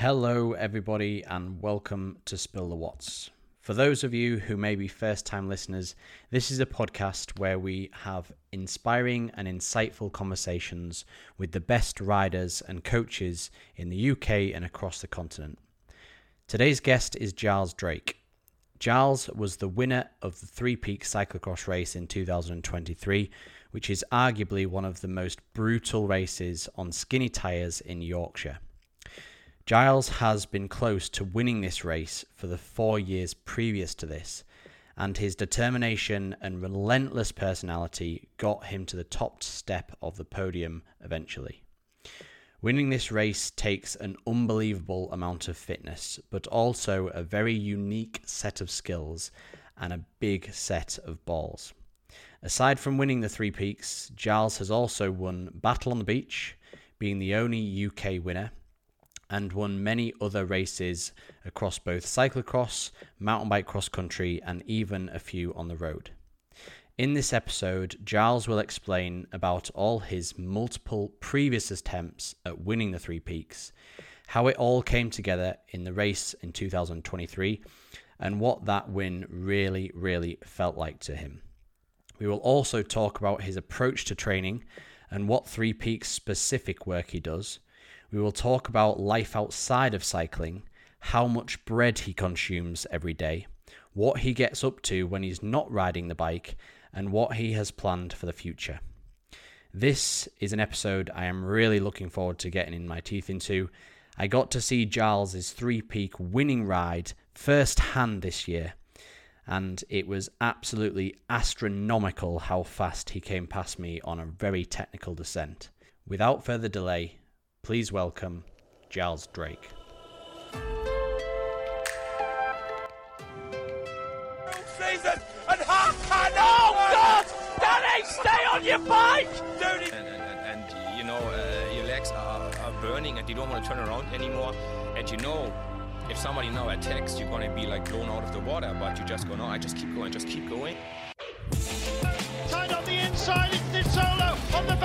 Hello, everybody, and welcome to Spill the Watts. For those of you who may be first time listeners, this is a podcast where we have inspiring and insightful conversations with the best riders and coaches in the UK and across the continent. Today's guest is Giles Drake. Giles was the winner of the Three Peaks cyclocross race in 2023, which is arguably one of the most brutal races on skinny tyres in Yorkshire. Giles has been close to winning this race for the four years previous to this, and his determination and relentless personality got him to the top step of the podium eventually. Winning this race takes an unbelievable amount of fitness, but also a very unique set of skills and a big set of balls. Aside from winning the Three Peaks, Giles has also won Battle on the Beach, being the only UK winner, and won many other races across both cyclocross, mountain bike cross country, and even a few on the road. In this episode, Giles will explain about all his multiple previous attempts at winning the Three Peaks, how it all came together in the race in 2023, and what that win really, really felt like to him. We will also talk about his approach to training and what Three Peaks specific work he does we will talk about life outside of cycling, how much bread he consumes every day, what he gets up to when he's not riding the bike, and what he has planned for the future. This is an episode I am really looking forward to getting in my teeth into. I got to see Giles's three peak winning ride firsthand this year, and it was absolutely astronomical how fast he came past me on a very technical descent. Without further delay, Please welcome Giles Drake. Season and half time. Oh God! Danny, stay on your bike, dude. And, and, and you know uh, your legs are, are burning and you don't want to turn around anymore. And you know if somebody now attacks, you're gonna be like blown out of the water. But you just go, no, I just keep going, just keep going. Tied on the inside, it's the solo on the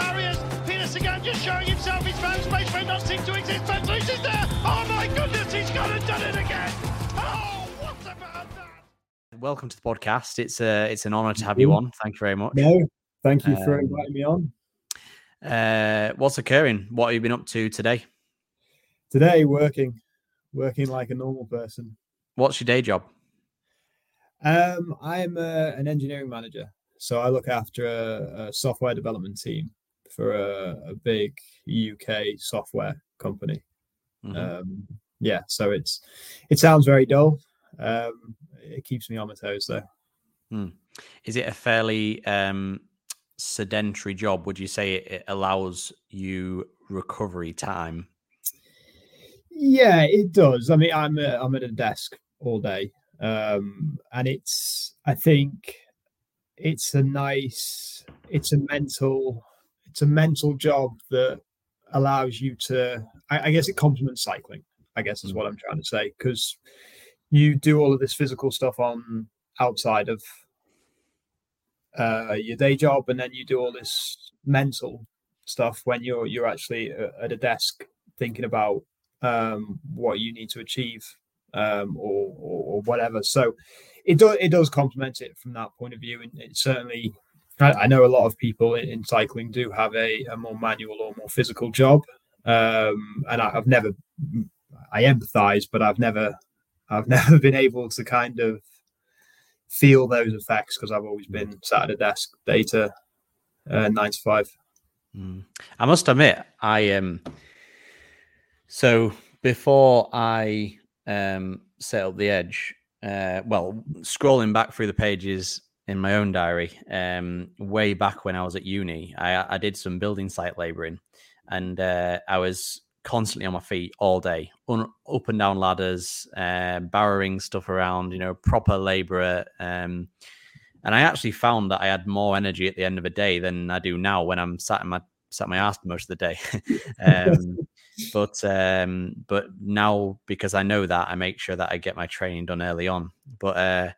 barriers. Sagan just showing himself. His found space may not seem to exist. Van Vliet is there. Oh my goodness, he's gone and done it again. Oh, what about that? Welcome to the podcast. It's a uh, it's an honour to have you on. Thank you very much. No, thank you for um, inviting me on. Uh, what's occurring? What have you been up to today? Today, working, working like a normal person. What's your day job? Um, I'm uh, an engineering manager, so I look after a, a software development team for a, a big UK software company. Mm-hmm. Um, yeah, so it's it sounds very dull. Um, it keeps me on my toes though. Hmm. Is it a fairly um, sedentary job? Would you say it allows you recovery time? Yeah, it does. I mean, I'm a, I'm at a desk all day, um, and it's I think it's a nice, it's a mental it's a mental job that allows you to I, I guess it complements cycling i guess is what i'm trying to say because you do all of this physical stuff on outside of uh, your day job and then you do all this mental stuff when you're you're actually at a desk thinking about um, what you need to achieve um, or, or, or whatever. So it does it does complement it from that point of view and it certainly I, know a lot of people in, in cycling do have a, a, more manual or more physical job, um, and I, have never, I empathise, but I've never, I've never been able to kind of feel those effects because I've always been sat at a desk day to uh, nine to five. Mm. I must admit, I um, so before I um set up the edge, uh, well, scrolling back through the pages in my own diary um, way back when I was at uni. I, I did some building site labouring, and uh, I was constantly on my feet all day, un- up and down ladders, uh, barrowing stuff around. You know, proper labourer. Um, and I actually found that I had more energy at the end of a day than I do now when I'm sat in my sat my ass most of the day. um, but um, but now because I know that, I make sure that I get my training done early on. But uh,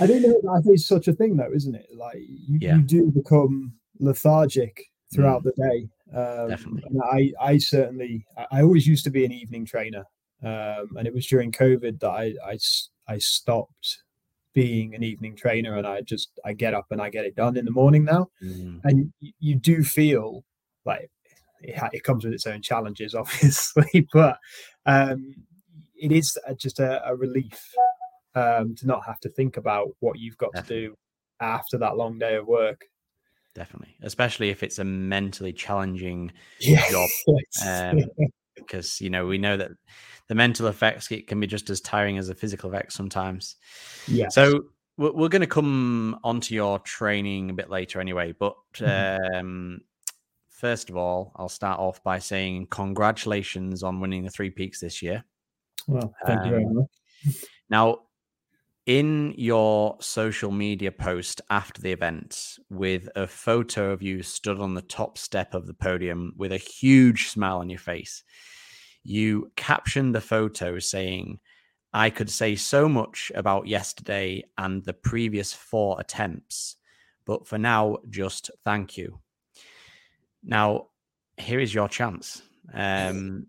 I don't know. I think it's such a thing, though, isn't it? Like you, yeah. you do become lethargic throughout mm. the day. Um, Definitely. I I certainly I always used to be an evening trainer. Um, and it was during COVID that I, I, I stopped being an evening trainer and I just I get up and I get it done in the morning now. Mm. And you, you do feel like it, it, comes with its own challenges, obviously, but um, it is just a, a relief um, to not have to think about what you've got Definitely. to do after that long day of work. Definitely, especially if it's a mentally challenging yes. job, um, because you know we know that the mental effects it can be just as tiring as the physical effects sometimes. Yeah. So we're, we're going to come onto your training a bit later anyway, but mm-hmm. um, first of all, I'll start off by saying congratulations on winning the Three Peaks this year. Well, thank um, you very um, much. Now, in your social media post after the event with a photo of you stood on the top step of the podium with a huge smile on your face, you captioned the photo saying, I could say so much about yesterday and the previous four attempts, but for now, just thank you. Now, here is your chance. Um,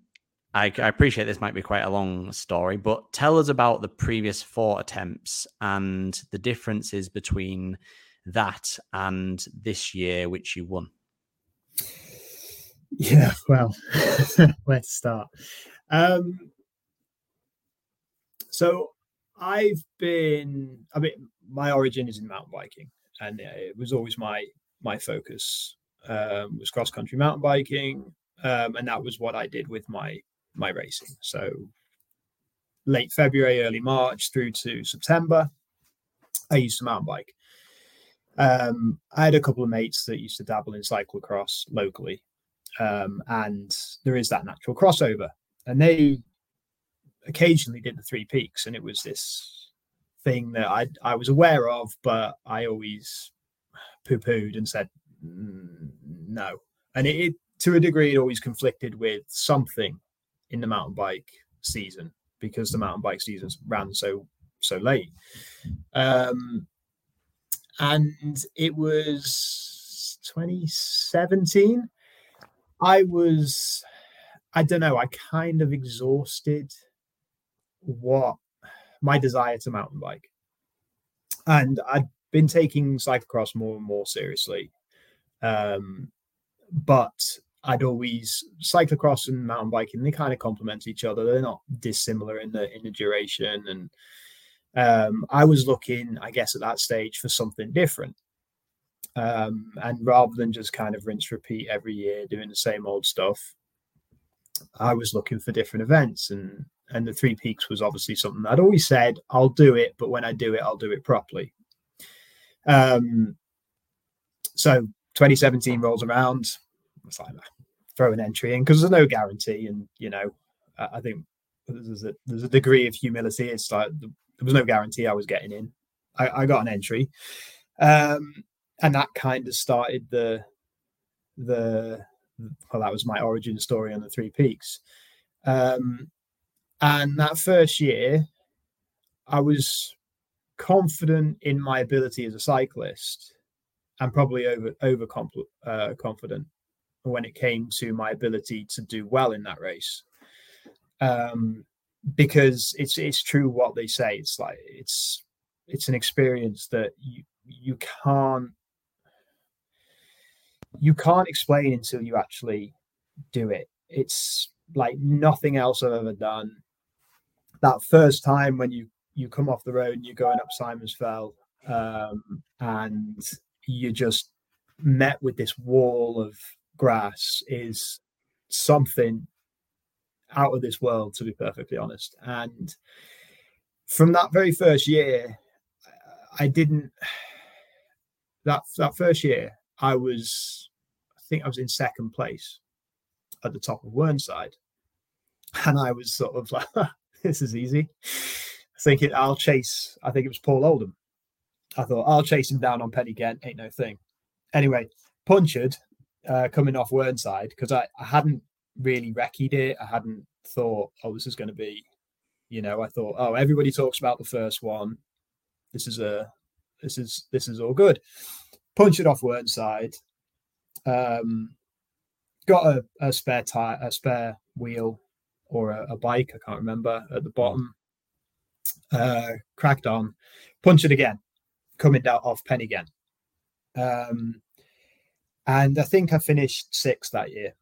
I, I, appreciate this might be quite a long story, but tell us about the previous four attempts and the differences between that and this year, which you won. Yeah, well, where to start? Um, so I've been, I mean, my origin is in mountain biking, and it was always my my focus um, was cross country mountain biking, um, and that was what I did with my my racing. So late February, early March through to September, I used to mountain bike. Um, I had a couple of mates that used to dabble in cyclocross locally, um, and there is that natural crossover. And they occasionally did the three peaks, and it was this thing that I I was aware of, but I always poo pooed and said no. And it, it, to a degree, it always conflicted with something in the mountain bike season because the mountain bike season ran so so late. Um, and it was 2017 I was, I don't know, I kind of exhausted what my desire to mountain bike. And I'd been taking cyclocross more and more seriously. Um, but I'd always cyclocross and mountain biking, they kind of complement each other. They're not dissimilar in the in the duration. And um, I was looking, I guess, at that stage for something different. Um, and rather than just kind of rinse repeat every year doing the same old stuff, I was looking for different events and and the three peaks was obviously something I'd always said I'll do it, but when I do it, I'll do it properly. Um, so 2017 rolls around, it's like throw an entry in because there's no guarantee, and you know, I think there's a there's a degree of humility. It's like there was no guarantee I was getting in. I, I got an entry, um, and that kind of started the the well that was my origin story on the three peaks um and that first year i was confident in my ability as a cyclist and probably over over uh, confident when it came to my ability to do well in that race um because it's it's true what they say it's like it's it's an experience that you you can't you can't explain until you actually do it. It's like nothing else I've ever done. That first time when you you come off the road and you're going up Simon's Fell, um, and you just met with this wall of grass is something out of this world, to be perfectly honest. And from that very first year, I didn't. That that first year, I was, I think I was in second place at the top of Whernside, And I was sort of like, this is easy. Thinking I'll chase, I think it was Paul Oldham. I thought I'll chase him down on Pen-y-ghent, ain't no thing. Anyway, punctured uh, coming off Whernside because I, I hadn't really reckied it. I hadn't thought, oh, this is going to be, you know, I thought, oh, everybody talks about the first one. This is a, this is, this is all good punch it off Whernside. Um, got a, a spare tire, a spare wheel or a, a bike, I can't remember, at the bottom. Uh, cracked on, punch it again, coming down off Pen-y-ghent. Um, and I think I finished sixth that year.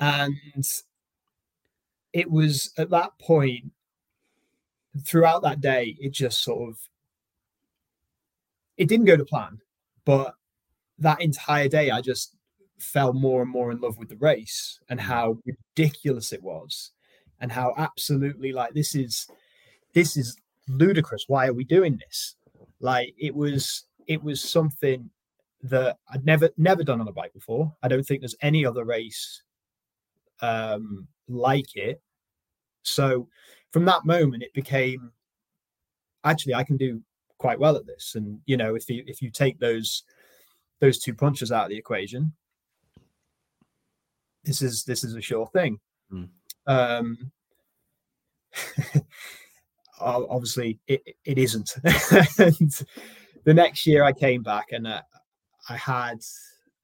And it was at that point, throughout that day, it just sort of it didn't go to plan, but that entire day I just fell more and more in love with the race and how ridiculous it was and how absolutely like this is this is ludicrous why are we doing this like it was it was something that i'd never never done on a bike before i don't think there's any other race um like it so from that moment it became actually i can do quite well at this and you know if you if you take those those two punches out of the equation this is this is a sure thing. Mm. Um, obviously, it, it isn't. and the next year, I came back and uh, I had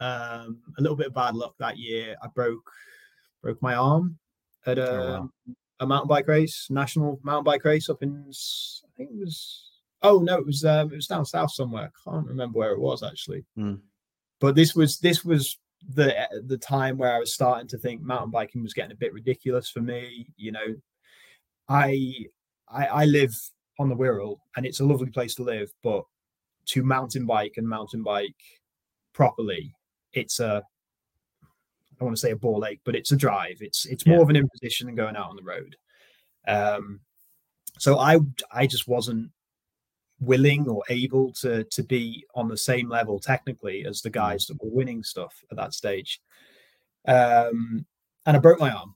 um, a little bit of bad luck that year. I broke broke my arm at a, oh, wow. a mountain bike race, national mountain bike race up in I think it was oh no, it was um, it was down south somewhere. I can't remember where it was actually. Mm. But this was this was the the time where I was starting to think mountain biking was getting a bit ridiculous for me. You know, I I, I live on the Wirral and it's a lovely place to live, but to mountain bike and mountain bike properly, it's a I don't want to say a ball ache, but it's a drive. It's it's more yeah. of an imposition than going out on the road. Um, so I I just wasn't willing or able to to be on the same level technically as the guys that were winning stuff at that stage. Um, and I broke my arm.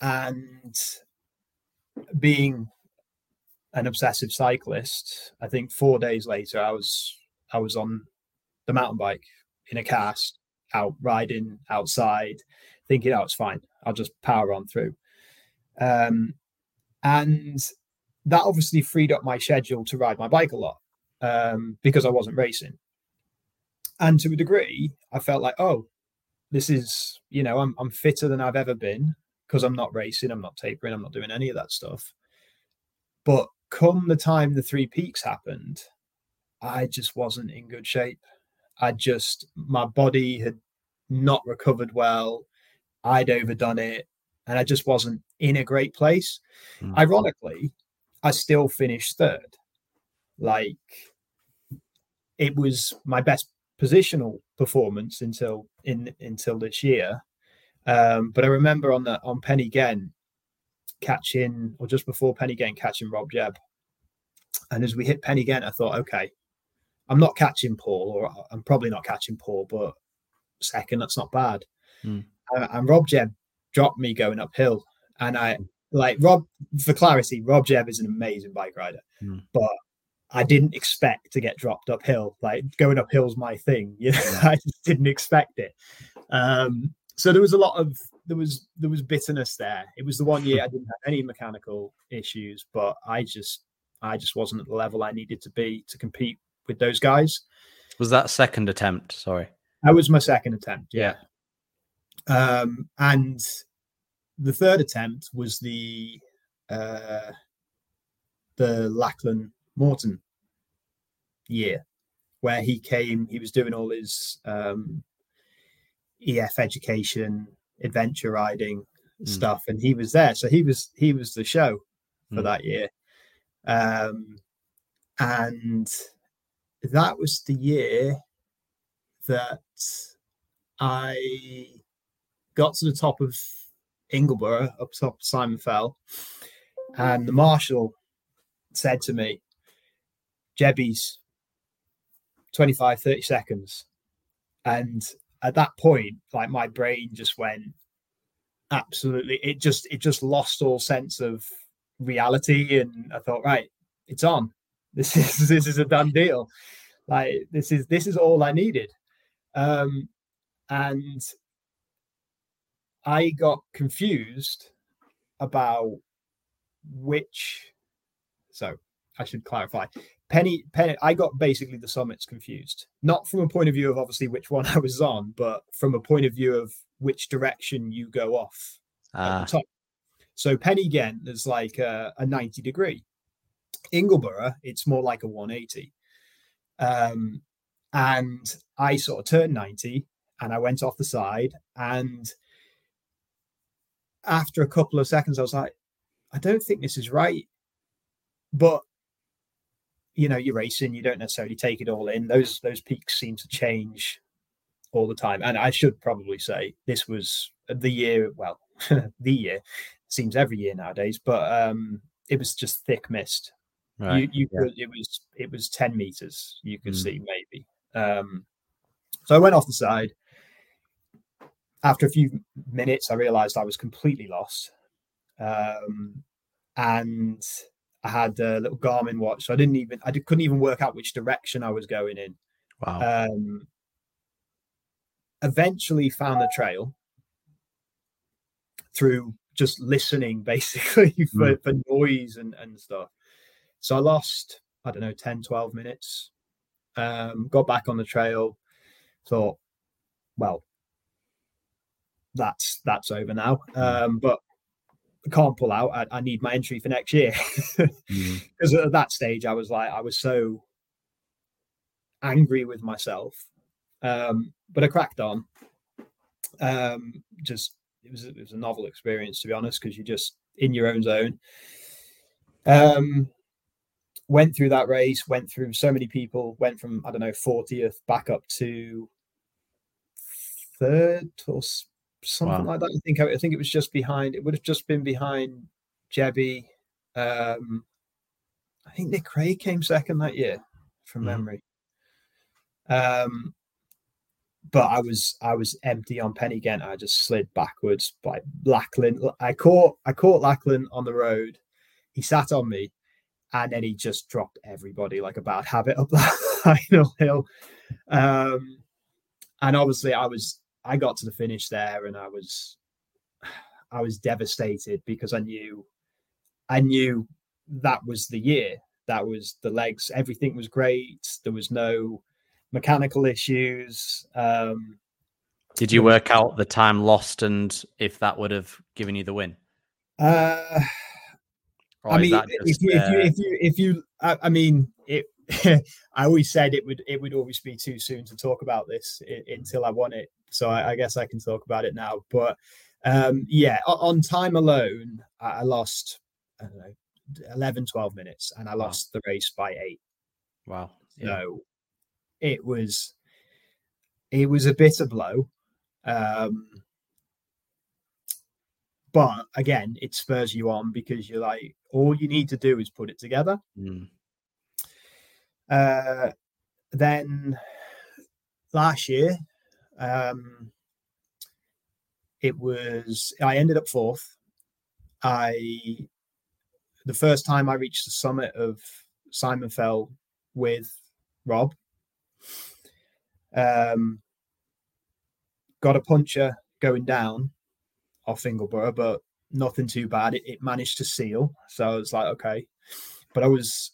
And being an obsessive cyclist, I think four days later I was I was on the mountain bike in a cast, out riding outside, thinking, oh, it's fine. I'll just power on through. Um, and that obviously freed up my schedule to ride my bike a lot um, because I wasn't racing. And to a degree, I felt like, oh, this is, you know, I'm, I'm fitter than I've ever been because I'm not racing, I'm not tapering, I'm not doing any of that stuff. But come the time the three peaks happened, I just wasn't in good shape. I just, my body had not recovered well. I'd overdone it and I just wasn't in a great place. Mm. Ironically, I still finished third. Like it was my best positional performance until in until this year. Um, but I remember on the on Pen-y-ghent catching or just before Pen-y-ghent catching Rob Jebb. And as we hit Pen-y-ghent, I thought, okay, I'm not catching Paul, or I'm probably not catching Paul, but second, that's not bad. Mm. Uh, and Rob Jebb dropped me going uphill. And I like Rob, for clarity, Rob Jebb is an amazing bike rider, mm. but I didn't expect to get dropped uphill. Like going uphill's my thing. You know, I just didn't expect it. Um, so there was a lot of there was there was bitterness there. It was the one year I didn't have any mechanical issues, but I just I just wasn't at the level I needed to be to compete with those guys. Was that second attempt? Sorry. That was my second attempt. Yeah. Um, and the third attempt was the uh, the Lachlan Morton year, where he came. He was doing all his um, EF education, adventure riding mm. stuff, and he was there. So he was he was the show for mm. that year, um, and that was the year that I got to the top of Ingleborough up top of Simon Fell. And the marshal said to me, Jebby's 25, 30 seconds. And at that point, like my brain just went absolutely, it just, it just lost all sense of reality. And I thought, right, it's on. This is, this is a done deal. Like this is, this is all I needed. Um, and I got confused about which. So I should clarify. Penny, Penny, I got basically the summits confused, not from a point of view of obviously which one I was on, but from a point of view of which direction you go off. Ah. So Pen-y-ghent is like a, a 90 degree. Ingleborough, it's more like a 180. Um, and I sort of turned 90 and I went off the side. And after a couple of seconds, I was like, I don't think this is right. But you know, you're racing, you don't necessarily take it all in. Those those peaks seem to change all the time. And I should probably say this was the year, well, the year seems every year nowadays, but um it was just thick mist. Right. You, you yeah. could, it was it was 10 meters you could mm. see maybe. Um so I went off the side. After a few minutes, I realized I was completely lost. Um, and I had a little Garmin watch, so I didn't even I couldn't even work out which direction I was going in. Wow. Um, eventually found the trail through just listening basically for, mm. for noise and, and stuff. So I lost, I don't know, 10, 12 minutes. Um, got back on the trail, thought, well, that's that's over now. Hmm. Um, but can't pull out. I, I need my entry for next year because mm. at that stage I was like I was so angry with myself. Um, but I cracked on. Um, just it was it was a novel experience to be honest because you're just in your own zone. Um, went through that race, went through so many people, went from I don't know 40th back up to third or something wow. like that. I think I, think it was just behind. It would have just been behind Jebby. Um, I think Nick Craig came second that year, from mm. memory. Um, but I was I was empty on Pen-y-ghent. I just slid backwards by Lachlan. I caught I caught Lachlan on the road. He sat on me, and then he just dropped everybody like a bad habit up that final hill. Um, and obviously, I was I got to the finish there and I was I was devastated because I knew I knew that was the year. That was the legs. Everything was great. There was no mechanical issues. Um, Did you work out the time lost and if that would have given you the win? Uh, I mean, just, if, you, if, you, if you if you I, I mean it I always said it would it would always be too soon to talk about this until I won it. So I, I, guess I can talk about it now. But um, yeah, on time alone, I lost I don't know 11, 12 minutes, and I lost wow. the race by eight. Wow! Yeah. So it was it was a bitter blow. Um, but again, it spurs you on because you're like, all you need to do is put it together. Mm. Uh, then last year, um, it was I ended up fourth. I the first time I reached the summit of Simon Fell with Rob. Um, got a puncher going down off Ingleborough, but nothing too bad. It, it managed to seal, so I was like, okay. But I was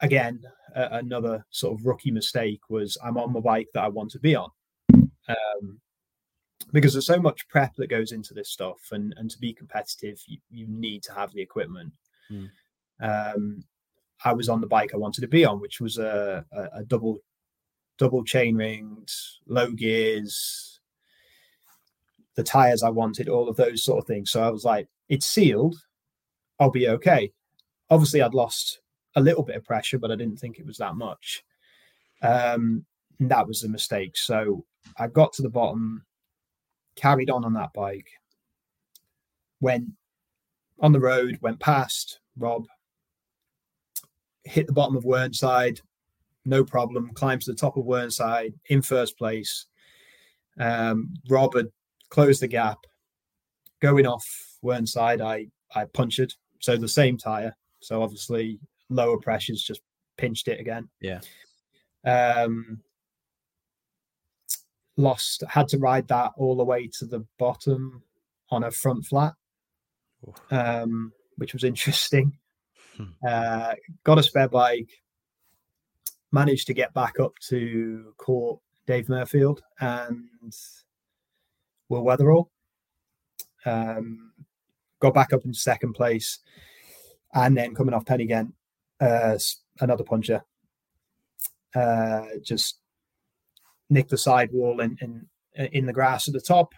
again uh, another sort of rookie mistake was I'm on my bike that I want to be on. Because there's so much prep that goes into this stuff, and and to be competitive, you, you need to have the equipment. Mm. Um, I was on the bike I wanted to be on, which was a, a, a double double chain rings, low gears, the tires I wanted, all of those sort of things. So I was like, it's sealed, I'll be okay. Obviously, I'd lost a little bit of pressure, but I didn't think it was that much. Um, that was the mistake. So I got to the bottom, carried on on that bike, went on the road, went past Rob, hit the bottom of Whernside, no problem, climbed to the top of Whernside in first place. Um, Rob had closed the gap. Going off Whernside, I I punctured, so the same tire. So obviously lower pressures just pinched it again. Yeah. Um, lost, had to ride that all the way to the bottom on a front flat, um, which was interesting. Hmm. Uh, got a spare bike, managed to get back up to court Dave Murfield and Will Weatherall. Um, got back up into second place, and then coming off Pen-y-ghent, uh, another puncher, uh, just nicked the sidewall in, in in the grass at the top,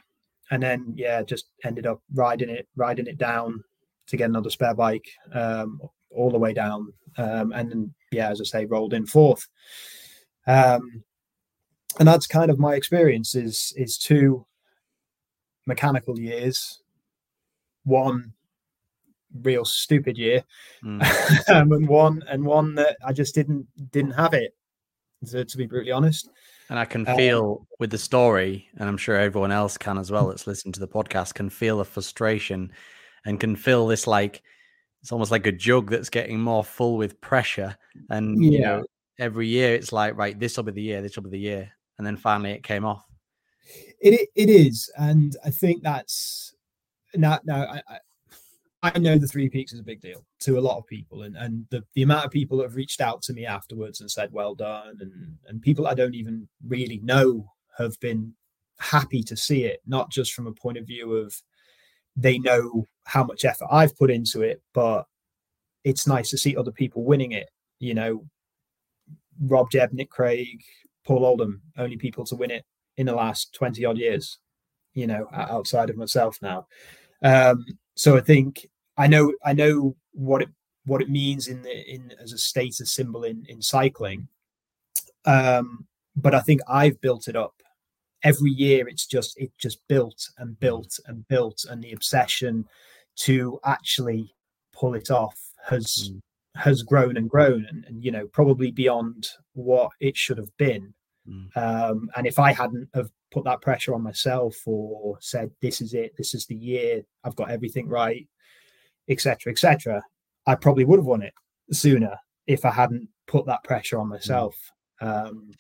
and then yeah, just ended up riding it riding it down to get another spare bike um, all the way down, um, and then yeah, as I say, rolled in fourth. Um, and that's kind of my experience is is two mechanical years, one real stupid year, mm. um, and one and one that I just didn't didn't have it. To, to be brutally honest, and I can um, feel um, with the story, and I'm sure everyone else can as well that's listening to the podcast, can feel the frustration and can feel this like it's almost like a jug that's getting more full with pressure. And yeah. you know, every year it's like, right, this will be the year, this will be the year. And then finally it came off. It it is. And I think that's now now I, I know the three peaks is a big deal to a lot of people, and and the, the amount of people that have reached out to me afterwards and said well done, and and people I don't even really know have been happy to see it, not just from a point of view of they know how much effort I've put into it, but it's nice to see other people winning it. You know, Rob Jebb, Nick Craig, Paul Oldham, only people to win it in the last 20 odd years, you know, outside of myself now. Um, so I think I know I know what it what it means in the in as a status symbol in in cycling. Um, but I think I've built it up. Every year it's just it just built and built and built and the obsession to actually pull it off has mm. has grown and grown and, and, you know probably beyond what it should have been mm. um, and if i hadn't have put that pressure on myself or said this is it this is the year i've got everything right etc etc i probably would have won it sooner if i hadn't put that pressure on myself um,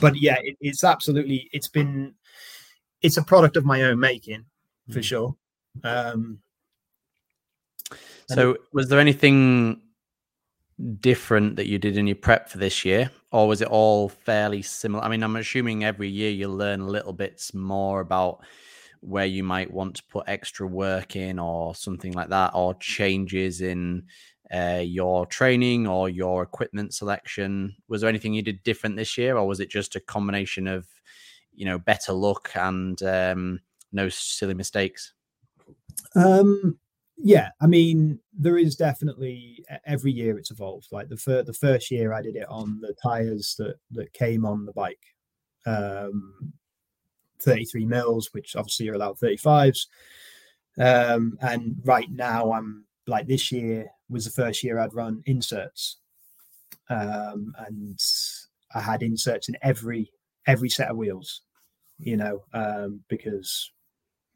but yeah it, it's absolutely it's been it's a product of my own making for mm. sure um, so, was there anything different that you did in your prep for this year, or was it all fairly similar? I mean, I'm assuming every year you learn a little bits more about where you might want to put extra work in, or something like that, or changes in uh, your training or your equipment selection. Was there anything you did different this year, or was it just a combination of, you know, better luck and um, no silly mistakes? Um, yeah, I mean, there is definitely every year it's evolved. Like the fir- the first year I did it on the tires that that came on the bike, um, 33 mils, which obviously are allowed 35s. Um, and right now I'm like this year was the first year I'd run inserts, um, and I had inserts in every every set of wheels, you know, um, because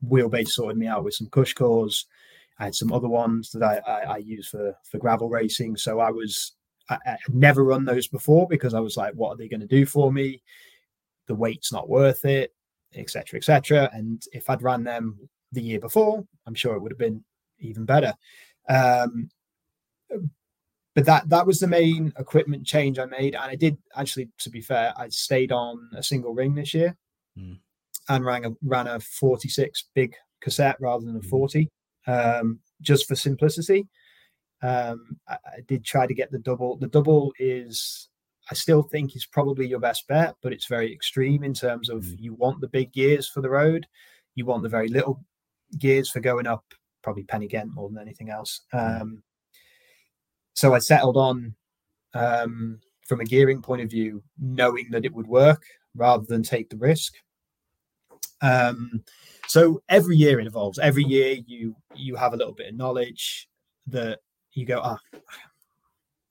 wheelbase sorted me out with some CushCores. I had some other ones that I, I, I use for for gravel racing. So I was I, I had never run those before because I was like, what are they going to do for me? The weight's not worth it, etc., etc. And if I'd run them the year before, I'm sure it would have been even better. Um, but that that was the main equipment change I made, and I did actually. To be fair, I stayed on a single ring this year. Mm and ran a ran a 46 big cassette rather than a mm. 40 um, just for simplicity um, I, I, did try to get the double the double is i still think is probably your best bet but it's very extreme in terms of mm. you want the big gears for the road you want the very little gears for going up probably Pen-y-ghent more than anything else mm. um, so i settled on um, from a gearing point of view knowing that it would work rather than take the risk um, so every year it evolves. Every year you you have a little bit of knowledge that you go, ah, oh,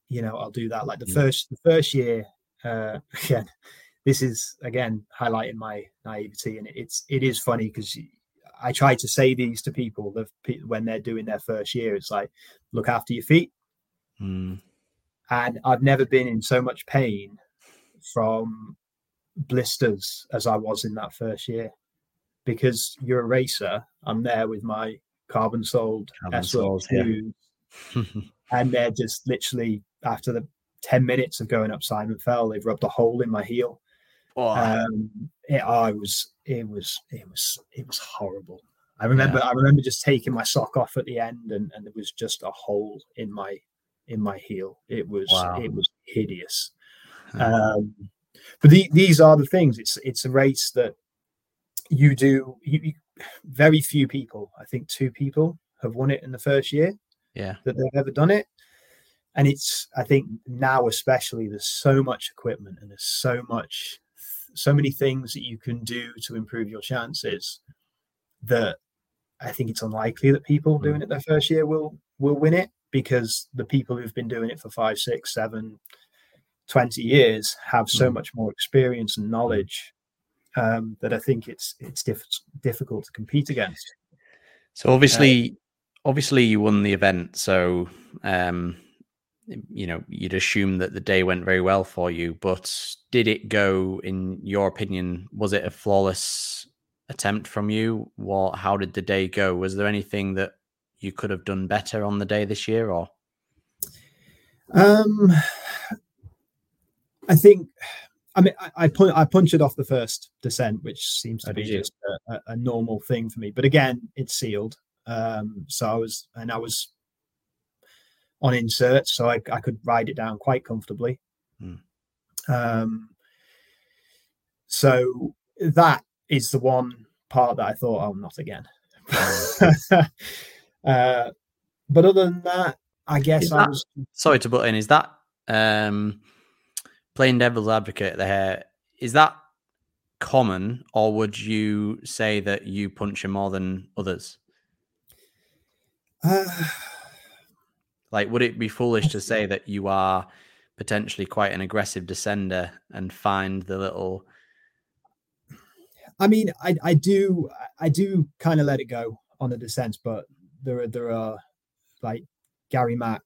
you know, I'll do that. Like the mm. first the first year, uh, again, this is again highlighting my naivety, and it's it is funny because I try to say these to people that when they're doing their first year, it's like look after your feet. Mm. And I've never been in so much pain from blisters as I was in that first year because you're a racer. I'm there with my carbon soled yeah. and they're just literally after the 10 minutes of going up Simon Fell, they've rubbed a hole in my heel. Oh. Um, it, I was, it was, it was, it was horrible. I remember I remember just taking my sock off at the end and, and there was just a hole in my in my heel. It was Wow. it was hideous. Um, but the, these are the things. It's it's a race that you do. You, you, very few people, I think, two people have won it in the first year Yeah. that they've ever done it. And it's I think now especially there's so much equipment and there's so much so many things that you can do to improve your chances that I think it's unlikely that people doing it their first year will will win it because the people who've been doing it for five, six, seven, 20 years have so Mm. much more experience and knowledge um, that I think it's it's diff- difficult to compete against. So obviously, obviously you won the event. So, um, you know, you'd assume that the day went very well for you. But did it go, in your opinion, was it a flawless attempt from you? What? How did the day go? Was there anything that you could have done better on the day this year, or? Um, I think. I mean, I, I, pun- I punctured off the first descent, which seems to Oh, be just a, a, a normal thing for me. But again, it's sealed, um, so I was and I was on insert, so I, I could ride it down quite comfortably. Hmm. Um, so that is the one part that I thought, oh, not again. uh, but other than that, I guess Is I that- was. Sorry to butt in. Is that um, playing devil's advocate there? Is that common, or would you say that you punch him more than others? Uh, Like, would it be foolish to say that you are potentially quite an aggressive descender and find the little? I mean, I, I do I do kind of let it go on the descents, but there are there are like Gary Mack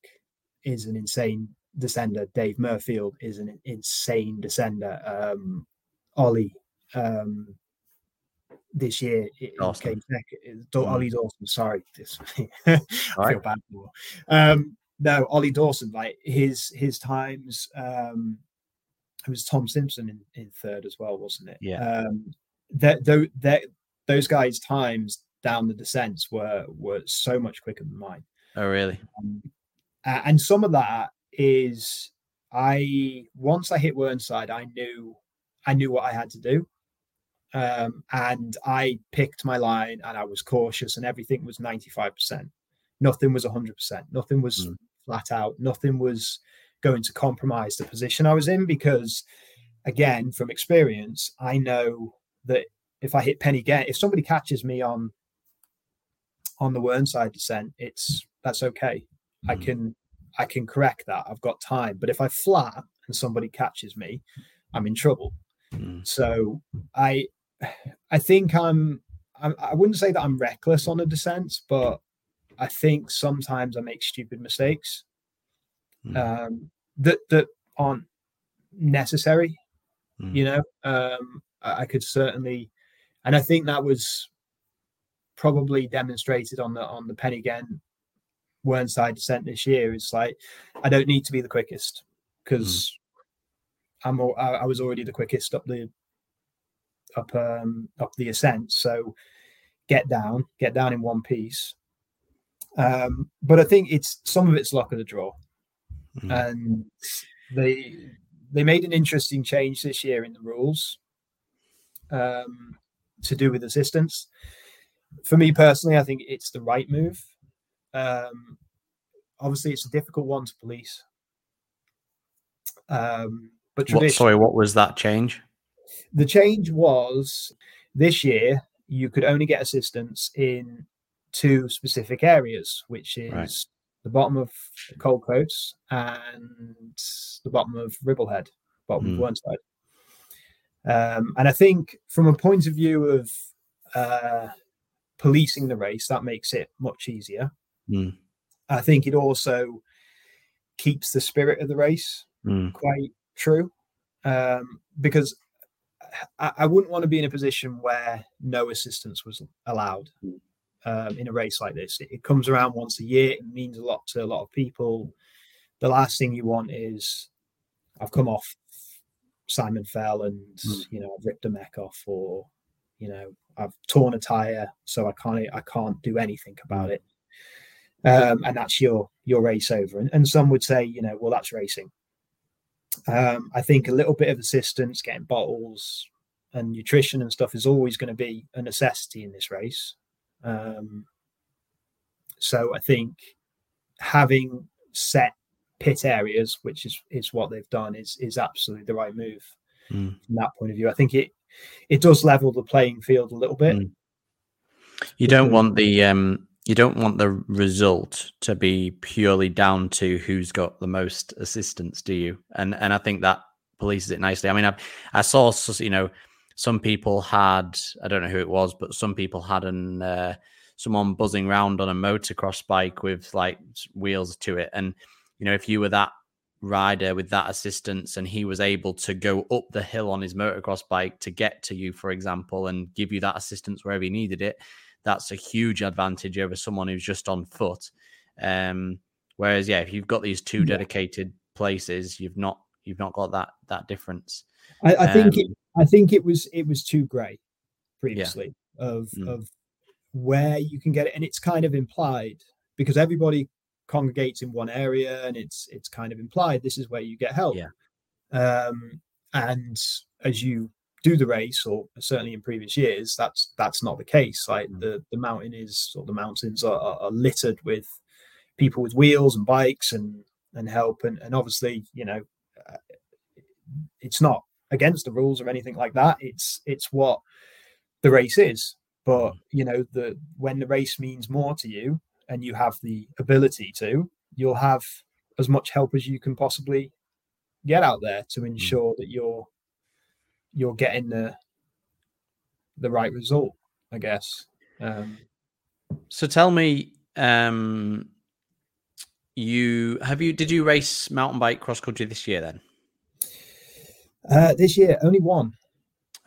is an insane descender. Dave Murfield is an insane descender. Um, Ollie um, this year it- Dawson. came second. Mm. Ollie Dawson, sorry, this I All feel bad for. Um, no, Ollie Dawson, like his his times. Um, it was Tom Simpson in, in third as well, wasn't it? Yeah. Um, that though that those guys' times down the descents were were so much quicker than mine. Oh, really? Um, and some of that is I once I hit Whernside, I knew I knew what I had to do. Um, and I picked my line and I was cautious and everything was 95%. Nothing was 100%. Nothing was Mm. flat out. Nothing was going to compromise the position I was in because, again, from experience, I know that if I hit Pen-y-ghent, if somebody catches me on on the Whernside descent, it's that's okay. I Mhm. can I can correct that. I've got time. But if I flat and somebody catches me, I'm in trouble. Mm. So I I think I'm I, I wouldn't say that I'm reckless on a descent, but I think sometimes I make stupid mistakes Mm. um, that that aren't necessary. Mm. You know, um, I, I could certainly, and I think that was probably demonstrated on the on the Pen-y-ghent Whernside descent this year. It's like I don't need to be the quickest because I'm I, I was already the quickest up the up um up the ascent. So get down, get down in one piece. Um, but I think it's some of it's luck of the draw Mm. and they they made an interesting change this year in the rules um, to do with assistance. For me personally, I think it's the right move. Um, obviously, it's a difficult one to police, um, but What, sorry, what was that change? The change was this year you could only get assistance in two specific areas, which is Right. the bottom of Cold Cotes and the bottom of Ribblehead, bottom Mm. of Whernside. Um, and I think from a point of view of uh, policing the race, that makes it much easier. Mm. I think it also keeps the spirit of the race Mm. quite true um, because I, I wouldn't want to be in a position where no assistance was allowed um, in a race like this. It, it comes around once a year. It means a lot to a lot of people. The last thing you want is I've come off Simon Fell and Mm. you know I've ripped a mech off or you know I've torn a tire, so I can't I can't do anything about it. Um, and that's your your race over. And, and some would say, you know, well, that's racing. Um, I think a little bit of assistance, getting bottles and nutrition and stuff is always going to be a necessity in this race. Um, so I think having set pit areas, which is is what they've done, is is absolutely the right move Mm. from that point of view. I think it it does level the playing field a little bit. Mm. You don't want the um you don't want the result to be purely down to who's got the most assistance, do you? And and I think that polices it nicely. I mean, I I saw you know some people had I don't know who it was, but some people had an uh, someone buzzing round on a motocross bike with like wheels to it, and you know if you were that rider with that assistance and he was able to go up the hill on his motocross bike to get to you for example and give you that assistance wherever he needed it that's a huge advantage over someone who's just on foot um whereas yeah if you've got these two Yeah. dedicated places you've not you've not got that that difference I, I think it, Um, I think it was it was too grey previously of Mm. of where you can get it, and it's kind of implied because everybody congregates in one area, and it's it's kind of implied this is where you get help. Yeah. Um, and as you do the race, or certainly in previous years, that's that's not the case. Like Mm. the the mountain is or the mountains are, are, are littered with people with wheels and bikes and and help, and and obviously you know uh, it's not against the rules or anything like that. It's it's what the race is. But you know, the when the race means more to you and you have the ability to, you'll have as much help as you can possibly get out there to ensure that you're you're getting the the right result, I guess. Um, so tell me um you have you did you race mountain bike cross country this year then uh, this year, only one.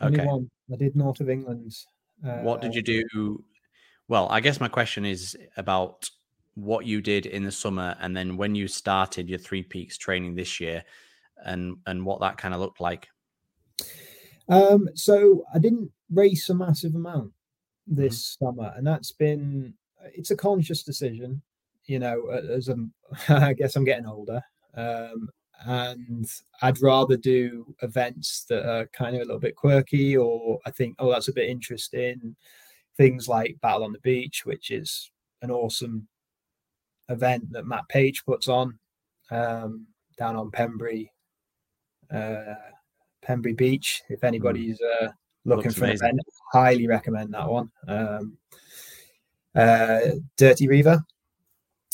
Only okay one. I did North of England. Uh, what did you do well i guess my question is about what you did in the summer and then when you started your three peaks training this year and and what that kind of looked like Um, so I didn't race a massive amount this summer, and that's been it's a conscious decision. You know, as I'm, I guess I'm getting older, um, and I'd rather do events that are kind of a little bit quirky, or I think, oh, that's a bit interesting. Things like Battle on the Beach, which is an awesome event that Matt Page puts on um, down on Pembrey. Uh, Pembrey Beach. If anybody's uh, looking Looks for an amazing. event, highly recommend that one. Um, uh, Dirty Reiver,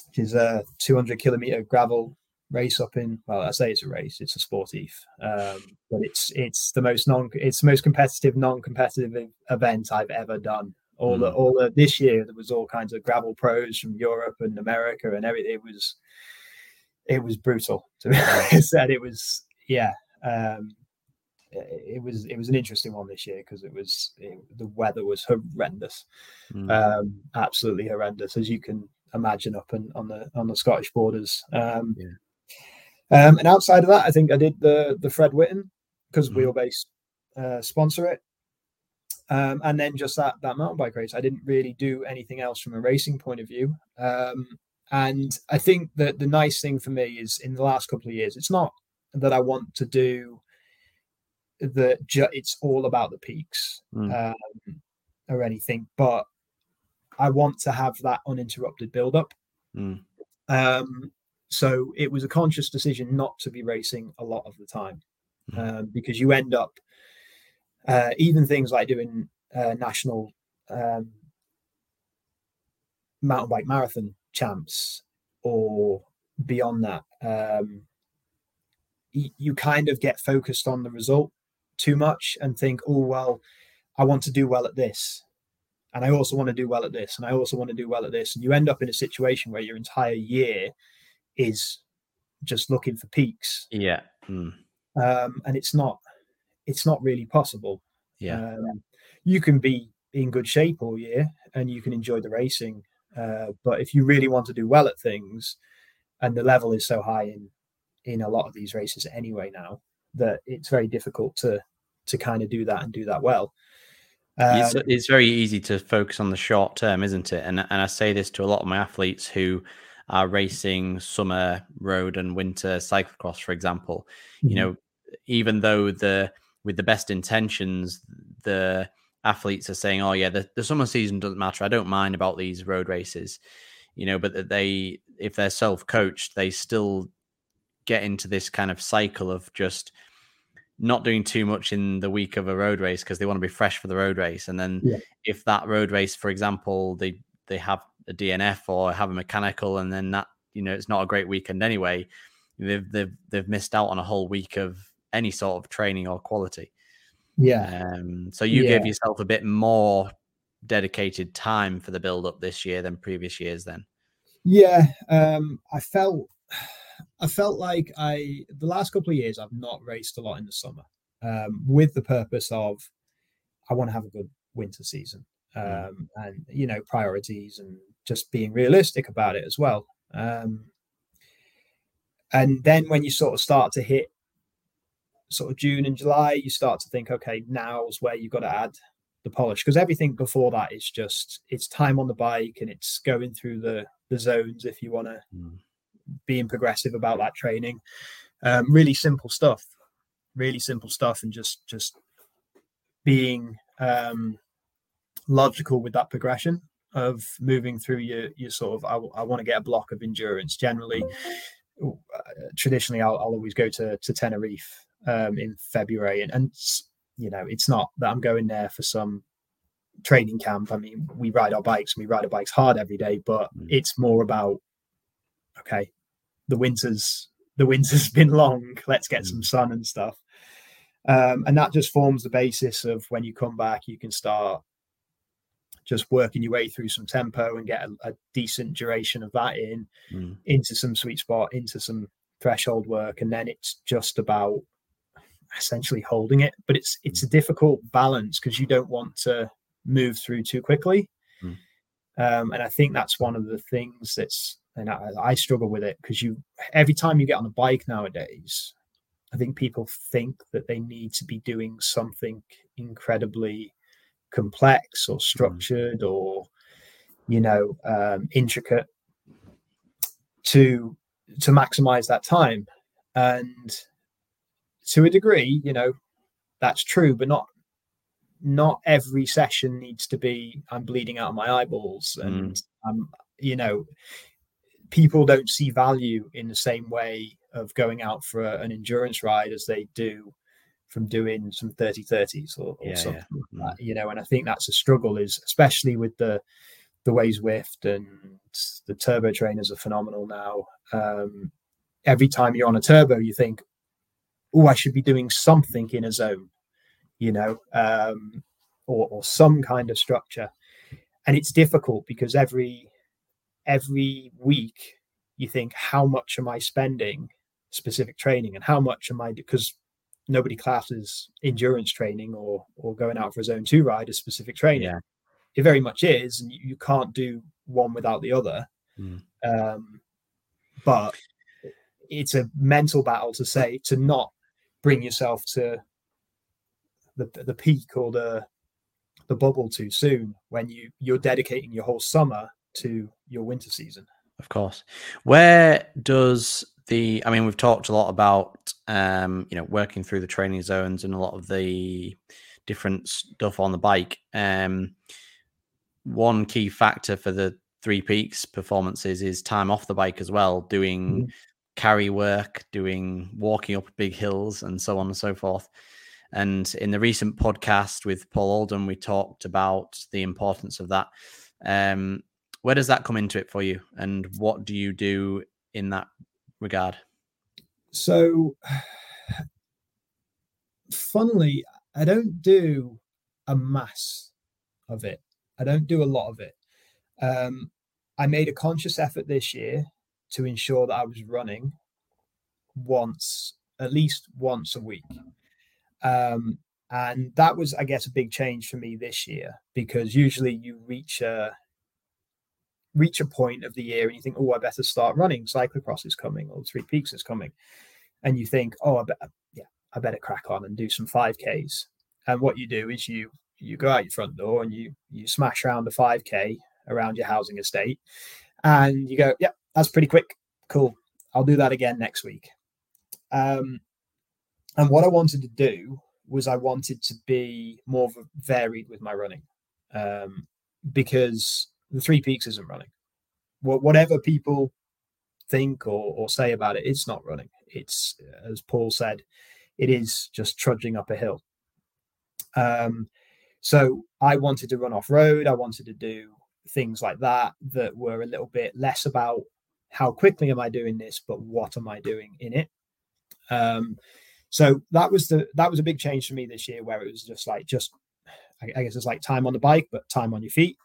which is a 200 kilometer gravel race up in. Well, I say it's a race; it's a sportif, um, but it's it's the most non it's the most competitive non-competitive event I've ever done. All the Mm. all the this year there was all kinds of gravel pros from Europe and America and everything. It was it was brutal to be honest. And it was yeah. Um, it it was it was an interesting one this year because it was it, the weather was horrendous, Mm. um, absolutely horrendous as you can imagine up in, on the on the Scottish borders. Um, Yeah. um, and outside of that, I think I did the the Fred Whitton because Mhm. Wheelbase uh, sponsor it, um, and then just that that mountain bike race. I didn't really do anything else from a racing point of view. Um, and I think that the nice thing for me is in the last couple of years, it's not that I want to do the ju- it's all about the peaks Mm. um, or anything, but I want to have that uninterrupted build up. Mm. Um, so it was a conscious decision not to be racing a lot of the time um, because you end up uh, even things like doing uh, national um, mountain bike marathon champs or beyond that. Um, you kind of get focused on the result too much and think, oh, well, I want to do well at this. And I also want to do well at this. And I also want to do well at this. And you end up in a situation where your entire year is just looking for peaks. yeah Mm. Um, and it's not, it's not really possible. yeah Um, you can be in good shape all year and you can enjoy the racing. Uh, but if you really want to do well at things, and the level is so high in in a lot of these races anyway now that it's very difficult to to kind of do that and do that well. Um, it's, it's very easy to focus on the short term, isn't it? And and I say this to a lot of my athletes who are racing summer road and winter cyclocross, for example. Mm-hmm. You know, even though the with the best intentions, the athletes are saying, "Oh yeah, the, the summer season doesn't matter. I don't mind about these road races." You know, but that they, if they're self-coached, they still get into this kind of cycle of just not doing too much in the week of a road race because they want to be fresh for the road race. And then yeah. if that road race, for example, they they have a DNF or have a mechanical, and then that you know it's not a great weekend anyway. They've they've they've missed out on a whole week of any sort of training or quality. Yeah. Um, so you yeah. gave yourself a bit more dedicated time for the build up this year than previous years. Then. Yeah, um, I felt I felt like I the last couple of years I've not raced a lot in the summer um, with the purpose of I want to have a good winter season mm. um, and you know priorities and just being realistic about it as well. Um, and then when you sort of start to hit sort of June and July, you start to think, okay, now's where you've got to add the polish because everything before that is just it's time on the bike and it's going through the the zones if you want to mm being progressive about that training. Um, really simple stuff, really simple stuff, and just just being um, logical with that progression of moving through your your sort of I, I want to get a block of endurance. Generally, uh, traditionally, I'll, I'll, always go to to Tenerife um, in February, and, and you know it's not that I'm going there for some training camp. I mean, we ride our bikes and we ride our bikes hard every day, but mm. it's more about okay, the winter's the winter's been long. Let's get some mm. sun and stuff. Um, and that just forms the basis of when you come back, you can start just working your way through some tempo and get a, a decent duration of that in mm. into some sweet spot, into some threshold work, and then it's just about essentially holding it. But it's it's a difficult balance because you don't want to move through too quickly. Mm. Um, and I think that's one of the things that's and I, I struggle with it because you every time you get on a bike nowadays, I think people think that they need to be doing something incredibly complex or mm. structured mm. or you know um, intricate to to maximize that time and to a degree you know that's true but not not every session needs to be i'm bleeding out of my eyeballs and mm. i'm you know people don't see value in the same way of going out for a, an endurance ride as they do from doing some 30 30s or, or yeah, something yeah. Like that, you know and i think that's a struggle is especially with the the way Zwift and the turbo trainers are phenomenal now. Um, every time you're on a turbo you think oh i should be doing something in a zone you know um, or, or some kind of structure. And it's difficult because every every week you think how much am i spending specific training and how much am i because nobody classes endurance training or or going out for a zone two ride as specific training yeah. it very much is and you, can't do one without the other mm. um, but it's a mental battle to say to not bring yourself to the the peak or the the bubble too soon when you you're dedicating your whole summer to your winter season. Of course. Where does the I mean we've talked a lot about um, you know, working through the training zones and a lot of the different stuff on the bike. Um one key factor for the three peaks performances is time off the bike as well, doing mm-hmm. carry work, doing walking up big hills and so on and so forth. And in the recent podcast with Paul Alden, we talked about the importance of that. Um, where does that come into it for you, and what do you do in that regard? So, funnily, I don't do a mass of it. I don't do a lot of it. Um, I made a conscious effort this year to ensure that I was running once, at least once a week. Um, and that was, I guess, a big change for me this year because usually you reach a reach a point of the year and you think, oh, I better start running. Cyclocross is coming, or Three Peaks is coming, and you think, oh, I better, yeah, I better crack on and do some five Ks. And what you do is you you go out your front door and you you smash around the 5k around your housing estate and you go, yeah, that's pretty quick. Cool. I'll do that again next week. Um, and what I wanted to do was I wanted to be more varied with my running um, because the Three Peaks isn't running. Whatever people think or, or say about it, it's not running. It's, as Paul said, it is just trudging up a hill. Um, so I wanted to run off road. I wanted to do things like that that were a little bit less about how quickly am I doing this, but what am I doing in it? Um, so that was the that was a big change for me this year, where it was just like just I guess it's like time on the bike, but time on your feet.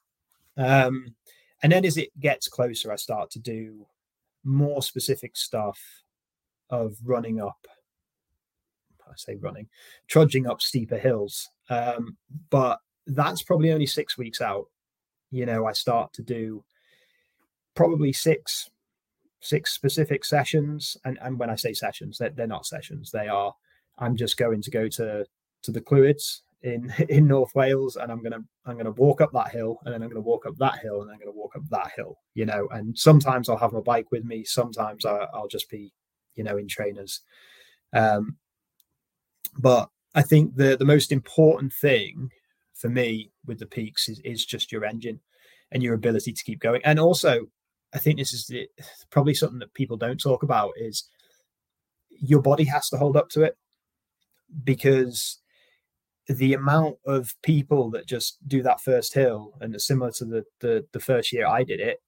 Um, and then as it gets closer, I start to do more specific stuff of running up. I say running, trudging up steeper hills. Um, but that's probably only six weeks out you know, I start to do probably six six specific sessions. And, and when I say sessions, they're, they're not sessions. They are, I'm just going to go to, to the Clwyd in, in North Wales and I'm to, I'm to walk up that hill and then I'm to walk up that hill and I'm to walk up that hill, you know, and sometimes I'll have my bike with me. Sometimes I, will just be, you know, in trainers. Um, but I think the, the most important thing for me with the peaks is, is just your engine and your ability to keep going. And also, I think this is the, probably something that people don't talk about is your body has to hold up to it because the amount of people that just do that first hill and it's similar to the, the the first year I did it,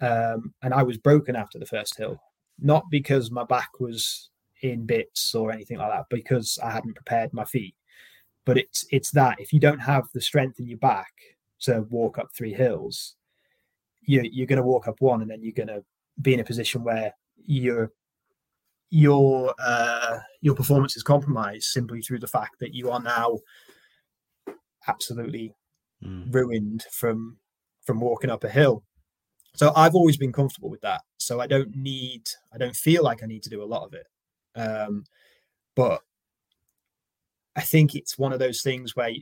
um, and I was broken after the first hill, not because my back was in bits or anything like that, because I hadn't prepared my feet. But it's it's that if you don't have the strength in your back to walk up three hills, you you're going to walk up one, and then you're going to be in a position where your your uh, your performance is compromised simply through the fact that you are now absolutely mm. ruined from from walking up a hill. So I've always been comfortable with that. So I don't need, I don't feel like I need to do a lot of it. Um, but I think it's one of those things where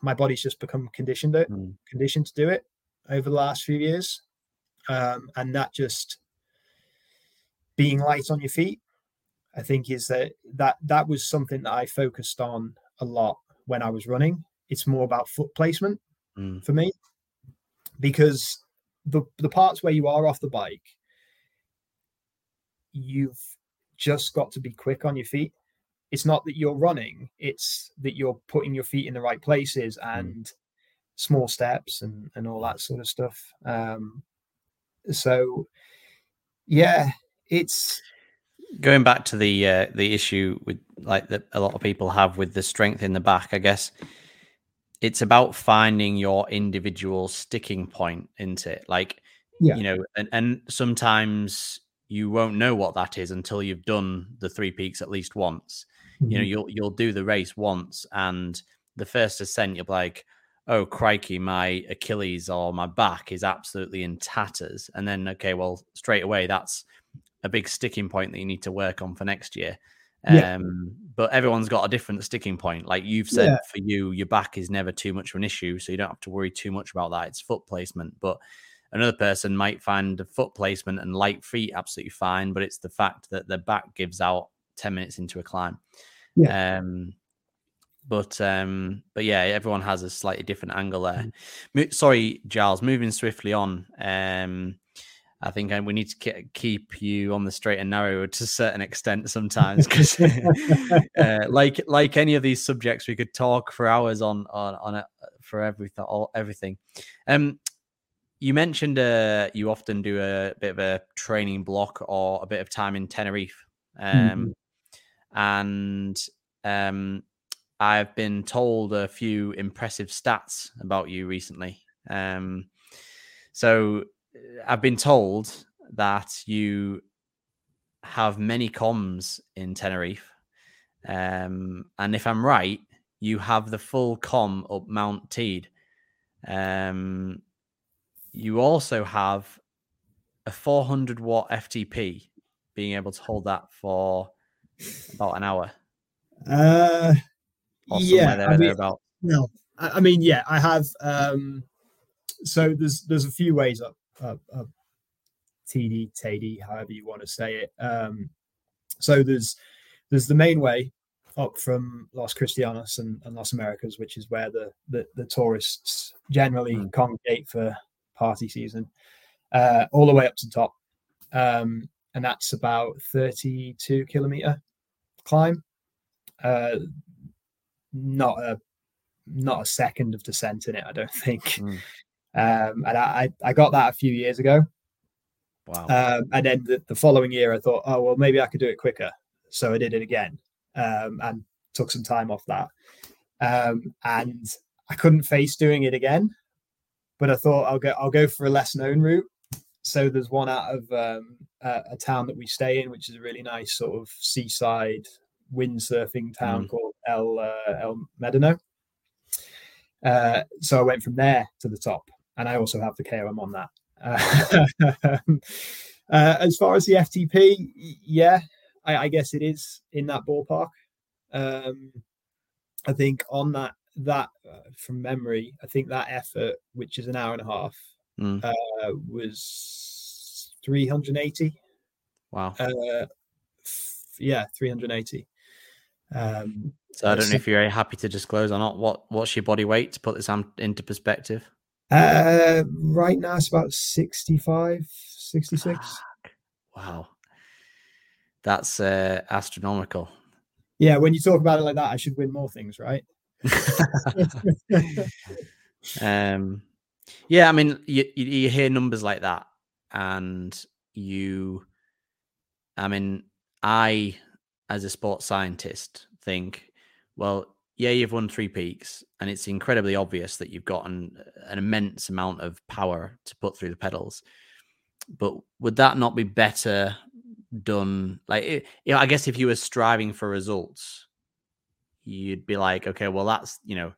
my body's just become conditioned it, mm. conditioned to do it over the last few years, um, and that just being light on your feet, I think is that that that was something that I focused on a lot when I was running. It's more about foot placement mm. for me because the the parts where you are off the bike, you've just got to be quick on your feet it's not that you're running it's that you're putting your feet in the right places hmm. and mm. small steps and and all that sort of stuff um so yeah it's going back to the uh, the issue with like that a lot of people have with the strength in the back i guess it's about finding your individual sticking point into it like yeah. you know and, and sometimes you won't know what that is until you've done the three peaks at least once Mm-hmm. You know, mm-hmm. you'll you'll do the race once, and the first ascent, you'll be like, "Oh crikey, my Achilles or my back is absolutely in tatters," and then okay, well, straight away, that's a big sticking point that you need to work on for next year. Yeah. Um, but everyone's got a different sticking point. Like you've said, yeah. for you, your back is never too much of an issue, so you don't have to worry too much about that. It's foot placement, but another person might find the foot placement and light feet absolutely fine, but it's the fact that the back gives out 10 minutes into a climb. Yeah. Um, but um, but yeah, everyone has a slightly different angle there. Mm. Sorry, Giles. Moving swiftly on. Um, I think we need to keep you on the straight and narrow to a certain extent sometimes, because uh, like like any of these subjects, we could talk for hours on on on it for everything. All everything. Um, you mentioned uh, you often do a bit of a training block or a bit of time in Tenerife. Um, mm-hmm and um, I've been told a few impressive stats about you recently. Um, so uh, I've been told that you have many KOMs in Tenerife. Um, and if I'm right, you have the full KOM up Mount Teide. Um, you also have a 400 watt FTP, being able to hold that for about an hour. Uh, yeah, there, I mean, well, I mean, yeah, I have. Um, so there's there's a few ways up, up, up TD, TD, however you want to say it. Um, so there's there's the main way up from Los Cristianos and, and Las Americas, which is where the the, the tourists generally mm. congregate for party season, uh, all the way up to the top, um, and that's about 32 kilometer climb. Uh, not a not a second of descent in it, I don't think. Mm. Um, and I, I got that a few years ago. Wow. Um, and then the, the, following year, I thought, oh, well, maybe I could do it quicker. So I did it again um, and took some time off that. Um, and I couldn't face doing it again, but I thought I'll go, I'll go for a less known route. So there's one out of um, a, a, town that we stay in, which is a really nice sort of seaside windsurfing town mm. called El uh, El Médano. Uh, so I went from there to the top, and I also have the KOM on that. Uh, uh, as far as the FTP, yeah, I, I, guess it is in that ballpark. Um, I think on that that uh, from memory, I think that effort, which is an hour and a half, mm. Uh, was 380. Wow. F- yeah, 380. Um, so I don't know if you're happy to disclose or not. What what's your body weight to put this into perspective? Uh, right now it's about 65, 66. Wow, that's uh, astronomical. Yeah, when you talk about it like that, I should win more things, right? um, yeah, I mean, you, you hear numbers like that, and you, I mean, I, as a sports scientist, think well, yeah, you've won three peaks, and it's incredibly obvious that you've gotten an, immense amount of power to put through the pedals. But would that not be better done? Like, it, you know, I guess if you were striving for results, you'd be like, okay, well, that's you know,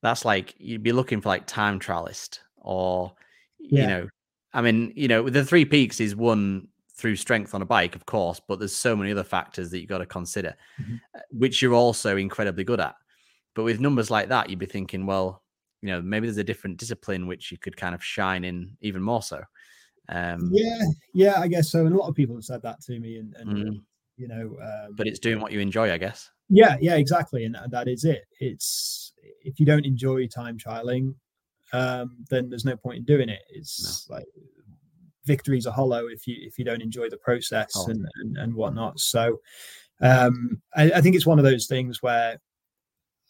that's like you'd be looking for like time trialist or yeah. you know, I mean, you know, the three peaks is one through strength on a bike, of course, but there's so many other factors that you've got to consider, mm-hmm. Uh, which you're also incredibly good at. But with numbers like that, you'd be thinking, well, you know, maybe there's a different discipline which you could kind of shine in even more so. Um, yeah, yeah, I guess so. And a lot of people have said that to me, and, and mm. you know, um, but it's doing what you enjoy, I guess. Yeah, yeah, exactly, and that is it. It's if you don't enjoy time trialing, um, then there's no point in doing it. It's no. like victories are hollow if you if you don't enjoy the process oh. and, and, and whatnot. So um, I, I, think it's one of those things where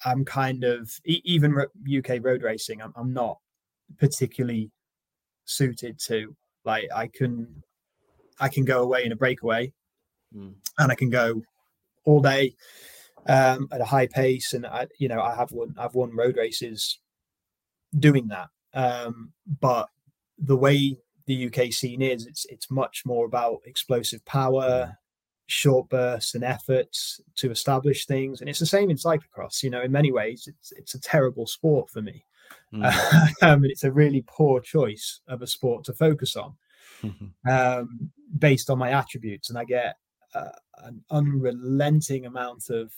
I'm kind of even UK road racing. I'm, I'm not particularly suited to. Like I can I can go away in a breakaway, mm. and I can go all day um, at a high pace, and I you know I have won I've won road races doing that. Um, but the way the UK scene is. It's it's much more about explosive power, short bursts and efforts to establish things, and it's the same in cyclocross. You know, in many ways, it's it's a terrible sport for me, mm. um, and it's a really poor choice of a sport to focus on, um, based on my attributes, and I get uh, an unrelenting amount of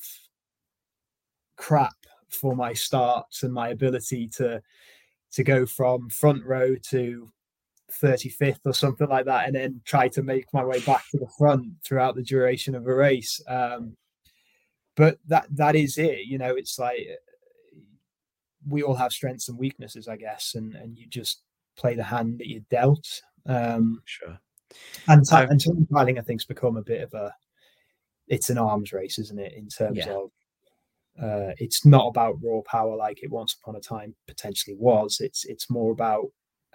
crap for my starts and my ability to to go from front row to 35th or something like that, and then try to make my way back to the front throughout the duration of a race. Um, but that that is it. You know, it's like we all have strengths and weaknesses, I guess, and and you just play the hand that you're dealt. Um, sure. And t- and time trialing, I think, has become a bit of a it's an arms race, isn't it? In terms yeah. of uh, it's not about raw power like it once upon a time potentially was. It's it's more about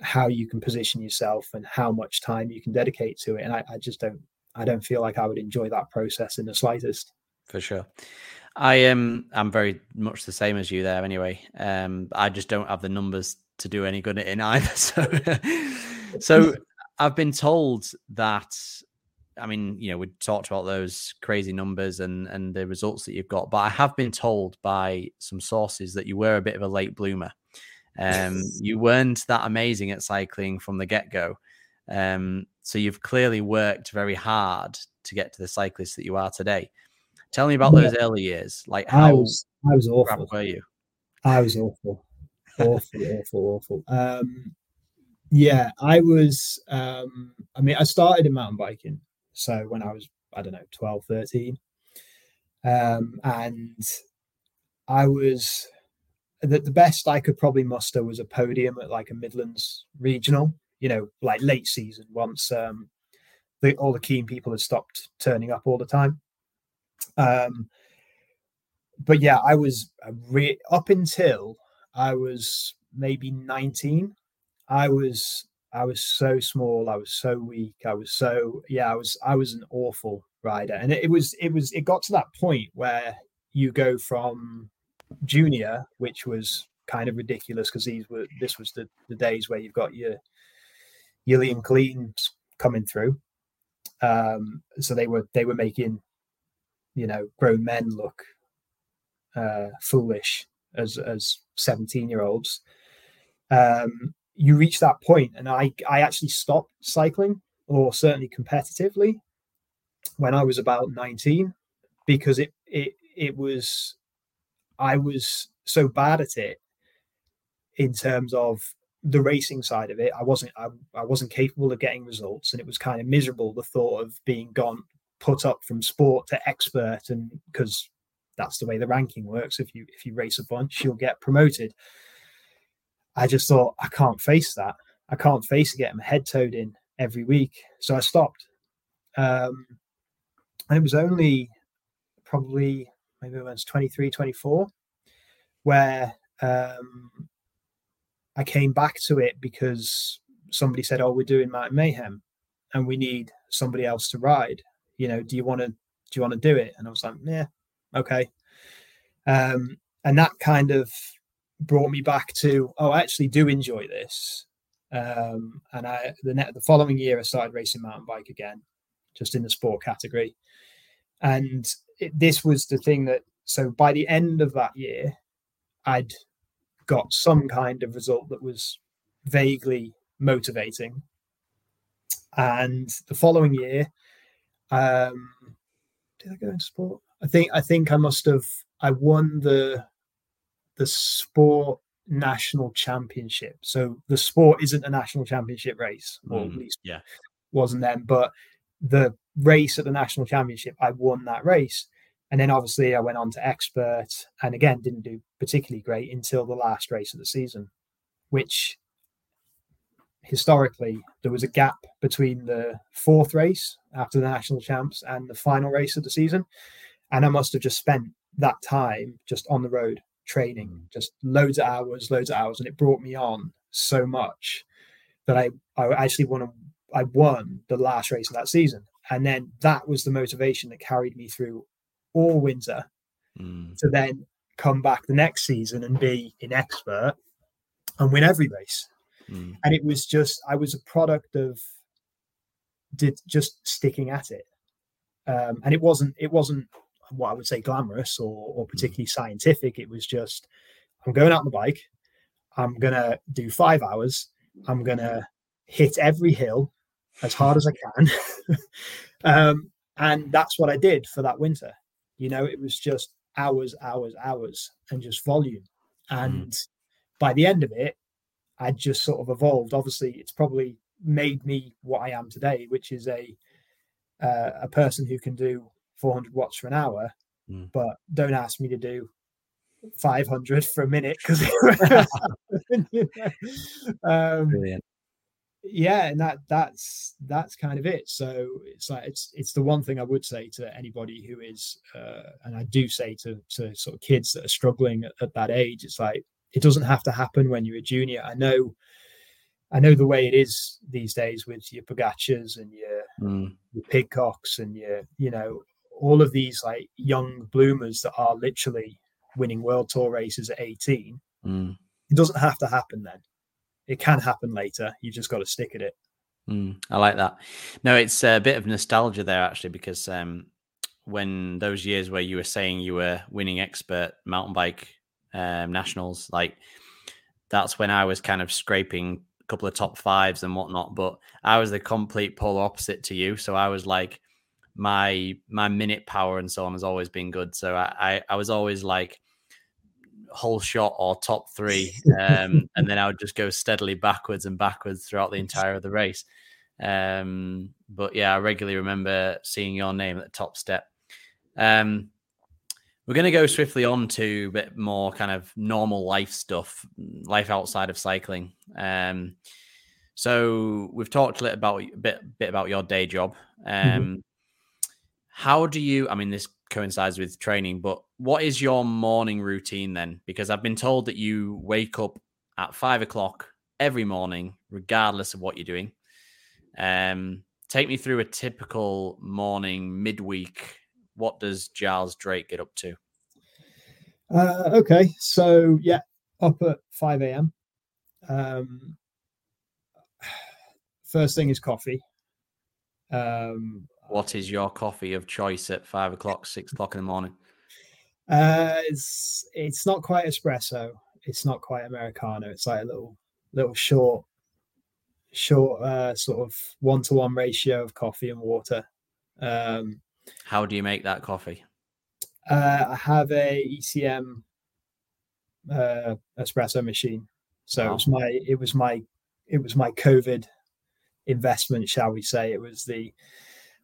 how you can position yourself and how much time you can dedicate to it. And I, I just don't I don't feel like I would enjoy that process in the slightest. For sure. I am I'm very much the same as you there anyway. Um I just don't have the numbers to do any good in either. So so I've been told that I mean, you know, we talked about those crazy numbers and and the results that you've got, but I have been told by some sources that you were a bit of a late bloomer. Um, you weren't that amazing at cycling from the get go. Um, so you've clearly worked very hard to get to the cyclist that you are today. Tell me about those early years. Like how I was, I was awful. were you? I was awful, awful, awful, awful. Um, yeah, I was. Um, I mean, I started in mountain biking, so when I was, I don't know, 12, 13. Um, and I was the, the best I could probably muster was a podium at like a Midlands regional, you know, like late season once um, the, all the keen people had stopped turning up all the time. Um, but yeah, I was re- up until I was maybe 19. I was I was so small. I was so weak. I was so yeah. I was I was an awful rider, and it, it was it was it got to that point where you go from junior, which was kind of ridiculous because these were this was the, the days where you've got your your Liam Killeens coming through. Um, so they were they were making you know grown men look uh, foolish as as 17 year olds um, you reach that point and i i actually stopped cycling or certainly competitively when i was about 19 because it it it was i was so bad at it in terms of the racing side of it. I wasn't I, I wasn't capable of getting results and it was kind of miserable the thought of being gone put up from sport to expert and because that's the way the ranking works. If you if you race a bunch you'll get promoted. I just thought i can't face that. I can't face getting my head towed in every week. So i stopped. Um and it was only probably maybe it was 23 24 where um i came back to it because somebody said oh we're doing mountain mayhem and we need somebody else to ride you know do you want to do you want to do it and i was like yeah okay. Um, and that kind of brought me back to, oh, I actually do enjoy this. Um, and I the net, the following year I started racing mountain bike again, just in the sport category. And it, this was the thing that so by the end of that year, I'd got some kind of result that was vaguely motivating. And the following year, um, did I go into sport? I think I think I must have I won the the sport national championship. So the sport isn't a national championship race, or mm, at least yeah, wasn't then. But the race at the national championship, I won that race. And then obviously I went on to expert and again didn't do particularly great until the last race of the season, which historically there was a gap between the fourth race after the national champs and the final race of the season and i must have just spent that time just on the road training mm. just loads of hours loads of hours and it brought me on so much that i i actually won a, i won the last race of that season and then that was the motivation that carried me through all winter mm. to then come back the next season and be an expert and win every race mm. and it was just i was a product of did just sticking at it um, and it wasn't it wasn't what I would say glamorous or, or mm. particularly scientific. It was just, I'm going out on the bike. I'm going to do five hours. I'm going to hit every hill as hard as I can. um, and that's what I did for that winter. You know, it was just hours, hours, hours, and just volume. And mm. by the end of it, I just sort of evolved. Obviously, it's probably made me what I am today, which is a uh, a person who can do 400 watts for an hour, mm. but don't ask me to do 500 for a minute because you know? um, Brilliant. Yeah and that that's that's kind of it so it's like it's it's the one thing i would say to anybody who is uh, and i do say to to sort of kids that are struggling at, at that age it's like it doesn't have to happen when you're a junior i know I know the way it is these days with your Pogacars and your, mm. your Pidcocks and your, you know, all of these like young bloomers that are literally winning world tour races at 18 mm. it doesn't have to happen then it can happen later. You just got to stick at it. Mm, i like that. No it's a bit of nostalgia there actually because um, when those years where you were saying you were winning expert mountain bike um, nationals like that's when i was kind of scraping a couple of top fives and whatnot but i was the complete polar opposite to you. So i was like my my minute power and so on has always been good. So I, I, I was always like whole shot or top three, um, and then I would just go steadily backwards and backwards throughout the entire of the race. Um, but yeah, I regularly remember seeing your name at the top step. Um, we're going to go swiftly on to a bit more kind of normal life stuff, life outside of cycling. Um, so we've talked a little about a bit, bit about your day job. Um, mm-hmm. How do you? I mean, this coincides with training, but what is your morning routine then? Because I've been told that you wake up at five o'clock every morning, regardless of what you're doing. Um, take me through a typical morning midweek. What does Giles Drake get up to? Uh, okay, so yeah, up at five a.m. Um, first thing is coffee. Um, what is your coffee of choice at five o'clock, six o'clock in the morning? Uh, it's it's not quite espresso. It's not quite americano. It's like a little little short short uh, sort of one to one ratio of coffee and water. Um, How do you make that coffee? Uh, I have a ECM uh, espresso machine, so wow. it was my it was my it was my COVID investment, shall we say? It was the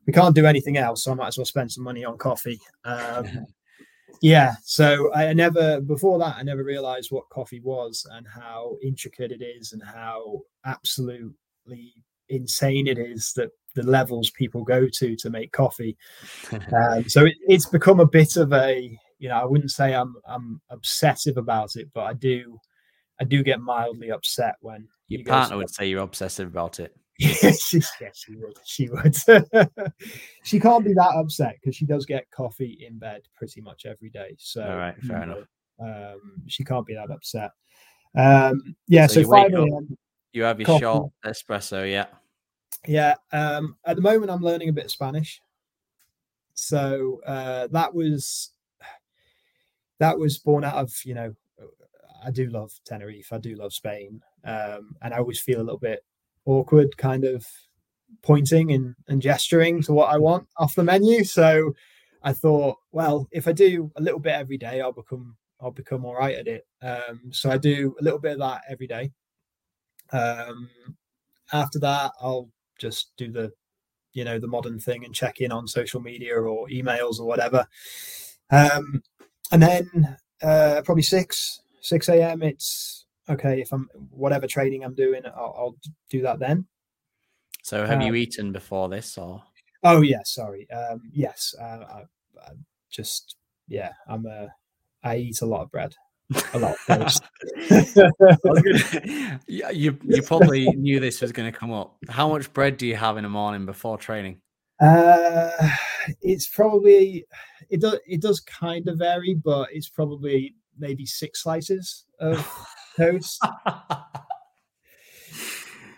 we can't do anything else, so I might as well spend some money on coffee. Um, yeah, so I never before that I never realized what coffee was and how intricate it is and how absolutely insane it is that the levels people go to to make coffee. um, so it, it's become a bit of a you know I wouldn't say I'm I'm obsessive about it, but I do I do get mildly upset when your partner would say you're obsessive about it. Yes, she, yes, she would. She would. she can't be that upset because she does get coffee in bed pretty much every day. So, all right, fair enough. Um, she can't be that upset. Um, yeah, so, so 5 a.m. You have your coffee. short espresso, yeah. Yeah. Um, at the moment, I'm learning a bit of Spanish. So uh, that was that was born out of you know I do love Tenerife, I do love Spain, um, and I always feel a little bit awkward kind of pointing and, and gesturing to what I want off the menu. So I thought, well, if I do a little bit every day, I'll become I'll become all right at it. Um, so I do a little bit of that every day. Um, after that, I'll just do the you know the modern thing and check in on social media or emails or whatever. Um, and then uh, probably six six a.m. It's okay, if I'm whatever training I'm doing, I'll, I'll do that then. So, have um, you eaten before this, or? Oh yeah, sorry. Um, yes, uh, I, I just yeah, I'm a I eat a lot of bread. A lot of toast. yeah, you you probably knew this was going to come up. How much bread do you have in the morning before training? Uh, it's probably it does it does kind of vary, but it's probably maybe six slices of toast.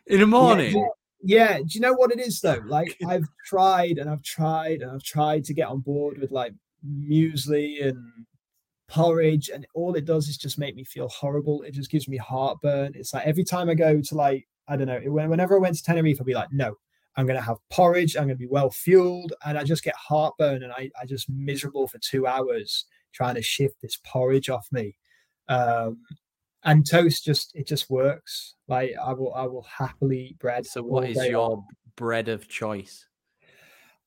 In the morning? Yeah, yeah, do you know what it is though? Like I've tried and I've tried and I've tried to get on board with like muesli and porridge, and all it does is just make me feel horrible. It just gives me heartburn. It's like every time I go to like I don't know, whenever I went to Tenerife, I'd be like, no, I'm gonna have porridge. I'm gonna be well fueled, and I just get heartburn, and I I just miserable for two hours trying to shift this porridge off me. Um, and toast just it just works. Like I will I will happily eat bread. So what is your on. bread of choice?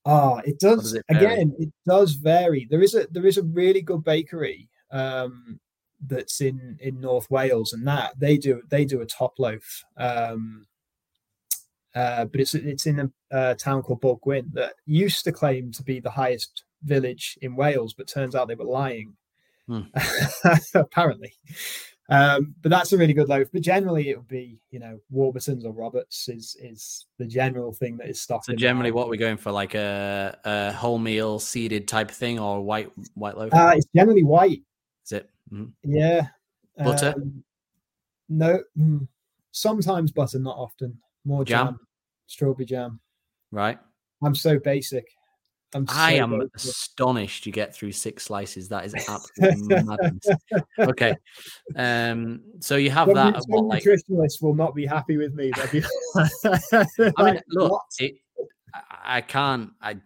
Oh, it does, does it again, it does vary. There is a there is a really good bakery um that's in in North Wales and that they do they do a top loaf. Um uh, but it's it's in a, town called Bwlchgwyn that used to claim to be the highest village in Wales, but turns out they were lying. Hmm. Apparently, um, but that's a really good loaf. But generally, it would be you know Warburtons or Roberts is is the general thing that is stocked. So generally, what we're going for, like a, a wholemeal seeded type thing, or white white loaf? Uh, it's generally white. Is it? Mm-hmm. Yeah. Butter? Um, no. Mm, sometimes butter, not often. More jam, jam strawberry jam. Right. I'm so basic. I'm I am astonished you get through six slices. That is absolutely madness. Okay, um, so you have some, that. Some what, like... nutritionists will not be happy with me. Be... I mean, look, it, I can't. I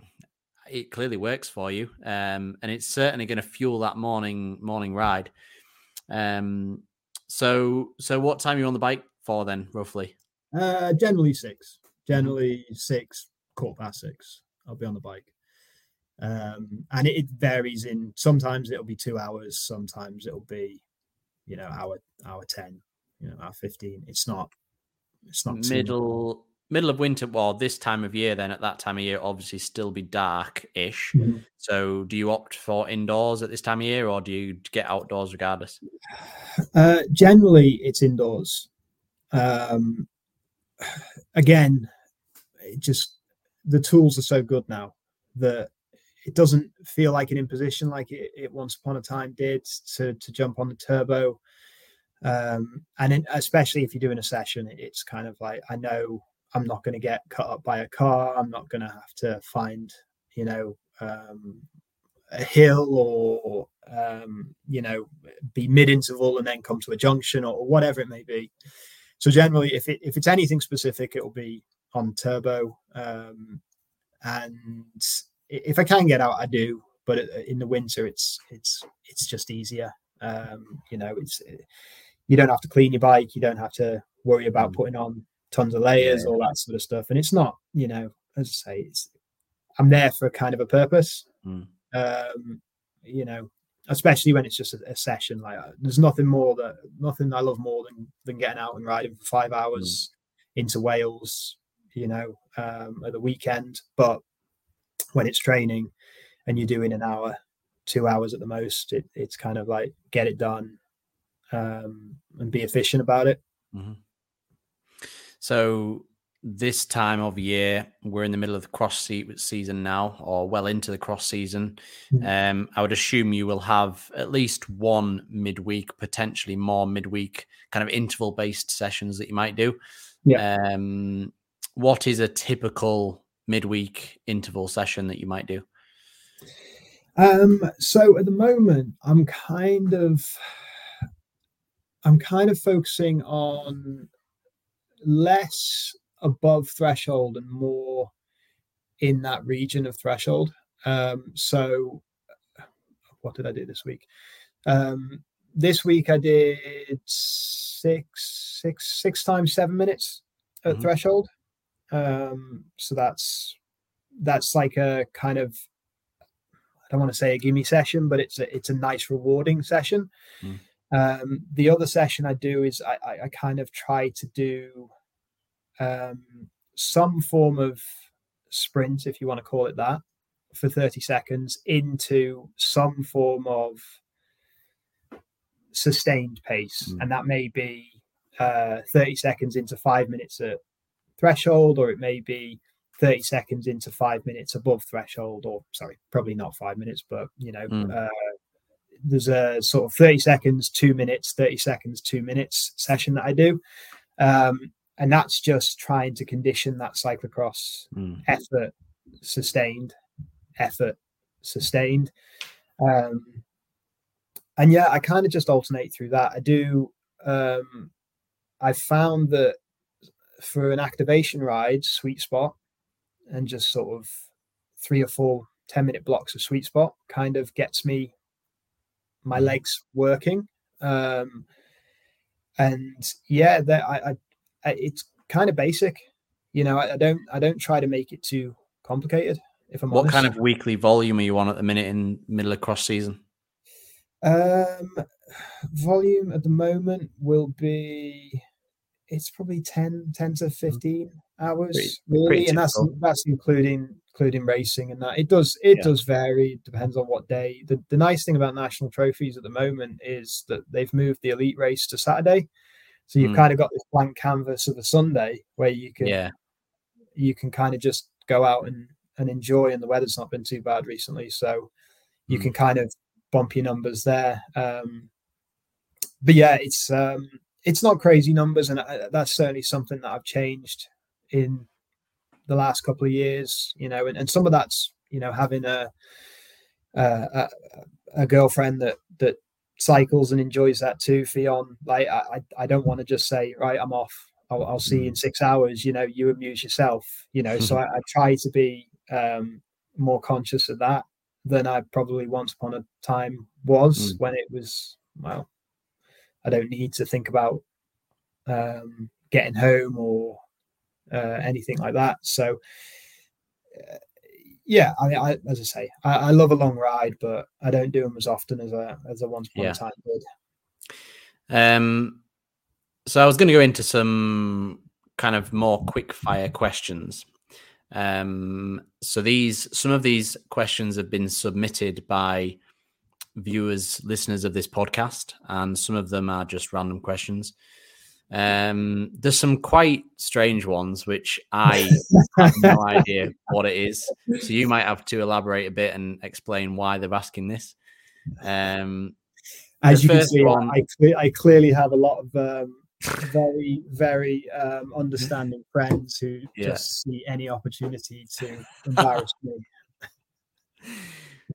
it clearly works for you, um, and it's certainly going to fuel that morning morning ride. Um, so so what time are you on the bike for then, roughly? Uh, generally six. Generally six, quarter past six. I'll be on the bike. Um, and it, it varies in sometimes it'll be two hours, sometimes it'll be, you know, hour hour ten, you know, hour fifteen. It's not it's not. Middle middle of winter. Well, this time of year, then at that time of year, obviously still be dark ish. Mhm. So do you opt for indoors at this time of year, or do you get outdoors regardless? Uh, generally, it's indoors. Um, again, it just the tools are so good now that it doesn't feel like an imposition like it, it once upon a time did to to jump on the turbo. Um, and in, especially if you're doing a session, it's kind of like I know I'm not going to get cut up by a car. I'm not going to have to find, you know, um, a hill or um, you know be mid interval and then come to a junction or, whatever it may be. So generally, if it if it's anything specific, it will be on turbo. Um, and if I can get out, I do. But uh, in the winter, it's it's it's just easier. Um, you know, it's you don't have to clean your bike. You don't have to worry about Mm. putting on tons of layers, all that sort of stuff. And it's not, you know, as I say, it's I'm there for kind of a purpose. Mm. Um, you know, especially when it's just a, a session. Like uh, there's nothing more that nothing I love more than than getting out and riding for five hours into Wales. You know, um, at the weekend. But when it's training and you're doing an hour, two hours at the most, it, it's kind of like get it done um, and be efficient about it. So this time of year, we're in the middle of the cross se- season now, or well into the cross season. Mm. Um, I would assume you will have at least one midweek, potentially more midweek, kind of interval based sessions that you might do. Yeah. Um, what is a typical midweek interval session that you might do? Um, so at the moment, I'm kind of, I'm kind of focusing on less above threshold and more in that region of threshold. Um, so what did I do this week? Um, this week I did six, six, six times seven minutes at Mhm. threshold. Um, so that's that's like a kind of I don't want to say a gimme session, but it's a it's a nice rewarding session. Mm. Um, the other session I do is I, I, I kind of try to do um, some form of sprint, if you want to call it that, for 30 seconds into some form of sustained pace. Mm. And that may be uh, 30 seconds into five minutes at threshold, or it may be 30 seconds into five minutes above threshold, or sorry, probably not five minutes, but you know, Mm. uh, there's a sort of 30 seconds, two minutes, 30 seconds, two minutes session that I do. Um, and that's just trying to condition that cyclocross Mm. effort sustained, effort sustained. Um, and yeah, I kind of just alternate through that. I do. Um, I found that for an activation ride, sweet spot, and just sort of three or four 10 minute blocks of sweet spot kind of gets me my Mhm. legs working. Um, and yeah, that I, I, I, it's kind of basic. You know, I, I don't, I don't try to make it too complicated. If I'm What honest. kind of weekly volume are you on at the minute in middle of cross season? Um, volume at the moment will be it's probably 10, 10 to 15 hours Pretty- really pretty and that's that's including including racing and that it does it Yeah. does vary it depends on what day the, the nice thing about national trophies at the moment is that they've moved the elite race to saturday so you've Mm. kind of got this blank canvas of a sunday where you can Yeah. you can kind of just go out and, and enjoy and the weather's not been too bad recently so you Mm. can kind of bump your numbers there um but yeah it's um it's not crazy numbers and I, that's certainly something that i've changed in the last couple of years you know and, and some of that's you know having a a, a, girlfriend that that cycles and enjoys that too Fion. Like i i I don't want to just say right i'm off. I'll, I'll see you in six hours you know you amuse yourself you know so I, I try to be um more conscious of that than i probably once upon a time was Mm. when it was well I don't need to think about um, getting home or uh, anything like that. So, uh, yeah, I mean, I, as I say, I, I, love a long ride, but I don't do them as often as I as I once upon yeah. a time did. Um, so I was going to go into some kind of more quick fire questions. Um, so these some of these questions have been submitted by viewers, listeners of this podcast, and some of them are just random questions. Um, there's some quite strange ones which I have no idea what it is. So you might have to elaborate a bit and explain why they're asking this. Um, As you can see, one... I, I, clearly have a lot of um, very, very um, understanding friends who yeah. just see any opportunity to embarrass me.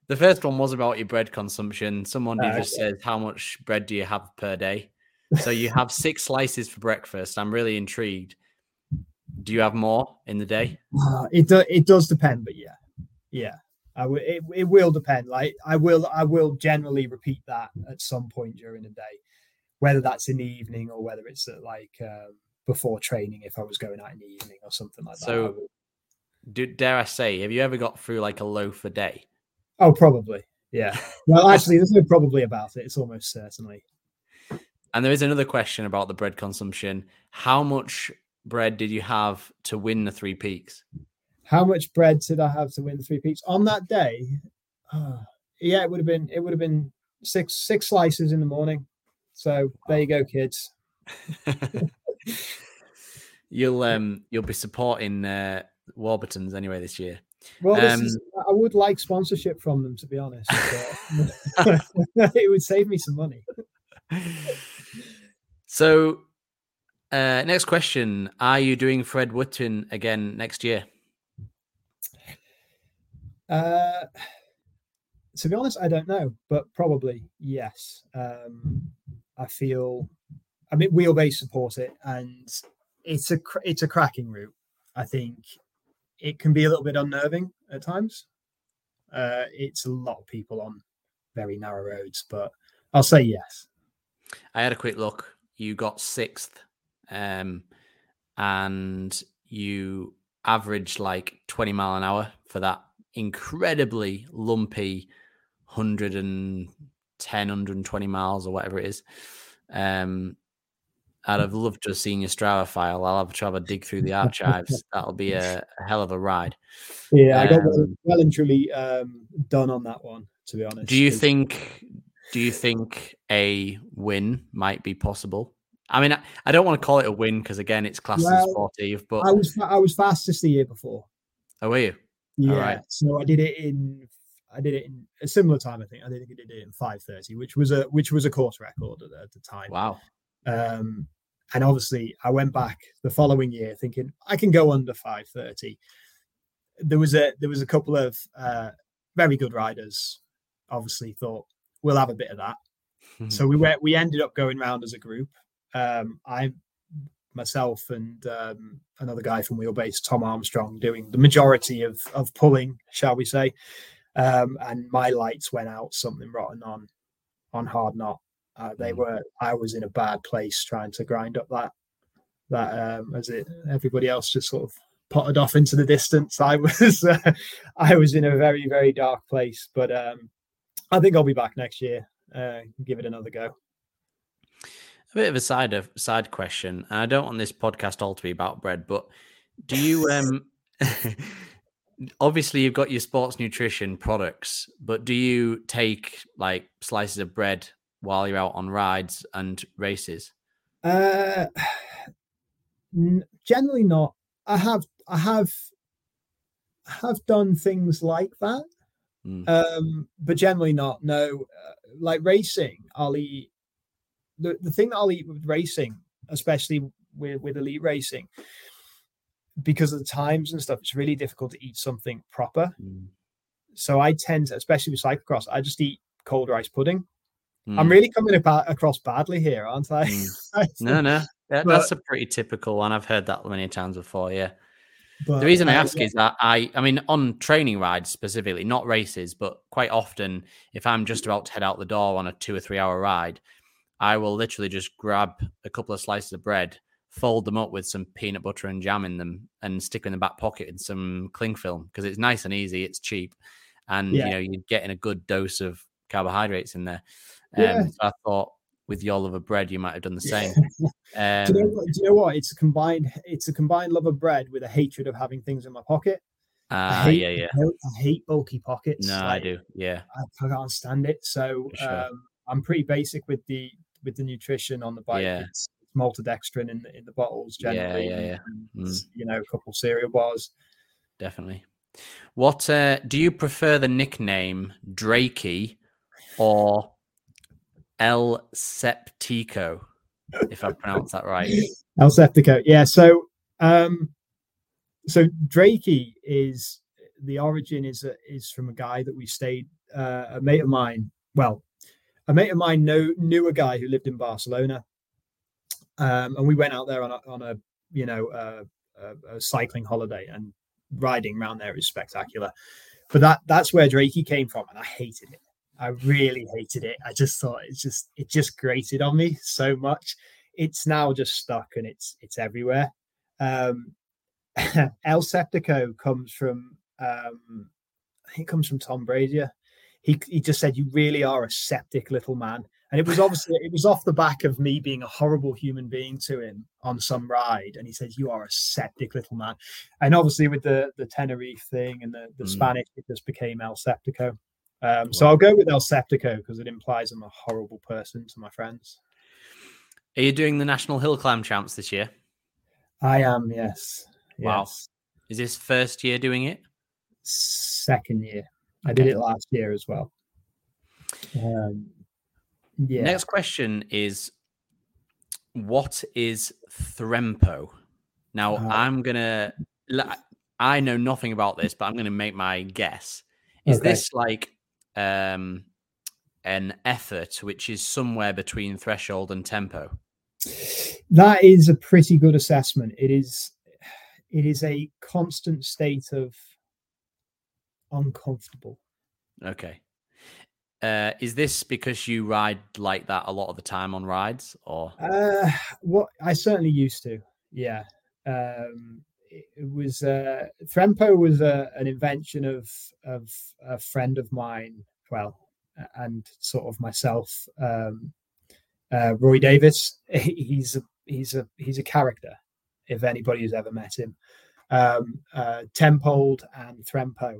The first one was about your bread consumption. Someone who uh, just okay. says, "How much bread do you have per day?" So you have six slices for breakfast. I'm really intrigued. Do you have more in the day? Uh, it do, it does depend, but yeah, yeah. I w- it, it will depend. Like I will I will generally repeat that at some point during the day, whether that's in the evening or whether it's at like um, before training if I was going out in the evening or something like that. So, do, dare I say, have you ever got through like a loaf a day? Oh, probably. Yeah. Well, actually, there's no probably about it. It's almost certainly. And there is another question about the bread consumption. How much bread did you have to win the three peaks? How much bread did I have to win the three peaks on that day? Uh, yeah, it would have been it would have been six six slices in the morning. So there you go, kids. you'll um you'll be supporting uh, Warburtons anyway this year. Well, this um, is, I would like sponsorship from them to be honest. it would save me some money. So, uh, next question: Are you doing Fred Whitton again next year? Uh, to be honest, I don't know, but probably yes. Um, I feel, I mean, wheelbase support it, and it's a it's a cracking route. I think it can be a little bit unnerving at times. Uh, it's a lot of people on very narrow roads, but I'll say yes. I had a quick look you got sixth, um, and you averaged like 20 mile an hour for that incredibly lumpy 110, 120 miles or whatever it is. Um, I'd have loved to have seen your Strava file. I'll have to have a dig through the archives. That'll be a, a hell of a ride. Yeah, um, I got well and truly um, done on that one, to be honest. Do you think do you think a win might be possible? I mean, I, I don't want to call it a win because again, it's classed well, as sportive. But I was I was fastest the year before. Oh, were you? Yeah. So I did it in I did it in a similar time. I think I think I did it in five thirty, which was a which was a course record at, at the time. Wow. Um, and obviously, I went back the following year thinking I can go under five thirty. There was a there was a couple of uh, very good riders. Obviously, thought we'll have a bit of that. so we went. We ended up going round as a group. Um, I, myself, and um, another guy from Wheelbase, Tom Armstrong, doing the majority of of pulling, shall we say? Um, and my lights went out. Something rotten on on Hardknott. Uh, they hmm. were. I was in a bad place trying to grind up that that um, as it everybody else just sort of potted off into the distance. I was uh, I was in a very very dark place, but um, I think I'll be back next year. Uh, give it another go. A bit of a side of side question, and I don't want this podcast all to be about bread, but do you um obviously you've got your sports nutrition products, but do you take like slices of bread while you're out on rides and races? Uh generally not. I have I have have done things like that Mm. Um, but generally not. No, uh, like racing, I'll eat. The, the thing that I'll eat with racing, especially with, with elite racing, because of the times and stuff, it's really difficult to eat something proper. Mm. So I tend to, especially with cyclocross, I just eat cold rice pudding. Mm. I'm really coming about across badly here, aren't I? Mm. no, no, that, but, that's a pretty typical one. I've heard that many times before. Yeah. But, the reason I ask uh, is that I, I mean, on training rides specifically, not races, but quite often, if I'm just about to head out the door on a two or three hour ride, I will literally just grab a couple of slices of bread, fold them up with some peanut butter and jam in them, and stick them in the back pocket in some cling film because it's nice and easy. It's cheap, and Yeah. you know you're getting a good dose of carbohydrates in there. Yeah. Um, so I thought with your love of bread, you might have done the same. Um, do, you know, what- do you know what? It's a combined. It's a combined love of bread with a hatred of having things in my pocket. ah, yeah, yeah. I hate bulky pockets. No, I do. Yeah. I can't stand it. So sure. um, I'm pretty basic with the with the nutrition on the bike. Yeah. It's, it's maltodextrin in the in the bottles Yeah, generally. yeah, yeah. and, Mm. You know, a couple cereal bars. definitely. What uh, do you prefer the nickname Drakey or El Septico? If I pronounce that right. El Septico. Yeah. So um so Drakey is the origin is a, is from a guy that we stayed uh, a mate of mine. Well, a mate of mine know, knew a guy who lived in Barcelona, um, and we went out there on a, on a you know a, a cycling holiday and riding around there is spectacular. But that that's where Drakey came from, and I hated it. I really hated it. I just thought it just it just grated on me so much. It's now just stuck and it's it's everywhere. Um, El Septico comes from um, I think it comes from Tom Brazier. He he just said you really are a septic little man, and it was obviously it was off the back of me being a horrible human being to him on some ride, and he says you are a septic little man, and obviously with the the Tenerife thing and the the Mm. Spanish, it just became El Septico. Um, so I'll go with El Septico because it implies I'm a horrible person to my friends. Are you doing the National Hill Climb Champs this year? I am, yes. Wow. yes. Is this first year doing it? Second year. I did it last year as well. Um, yeah. Next question is what is Thrempo? Now Uh, I'm gonna I know nothing about this, but I'm gonna make my guess. Is Okay. this like um an effort which is somewhere between threshold and tempo? That is a pretty good assessment. It is it is a constant state of uncomfortable. Okay. Uh, is this because you ride like that a lot of the time on rides, or Uh what I certainly used to. Yeah. Um it, was uh Thrempo was a, an invention of of a friend of mine, well, and sort of myself, um uh Roy Davis. He's a he's a he's a character if anybody has ever met him. Um uh Tempold and Thrempo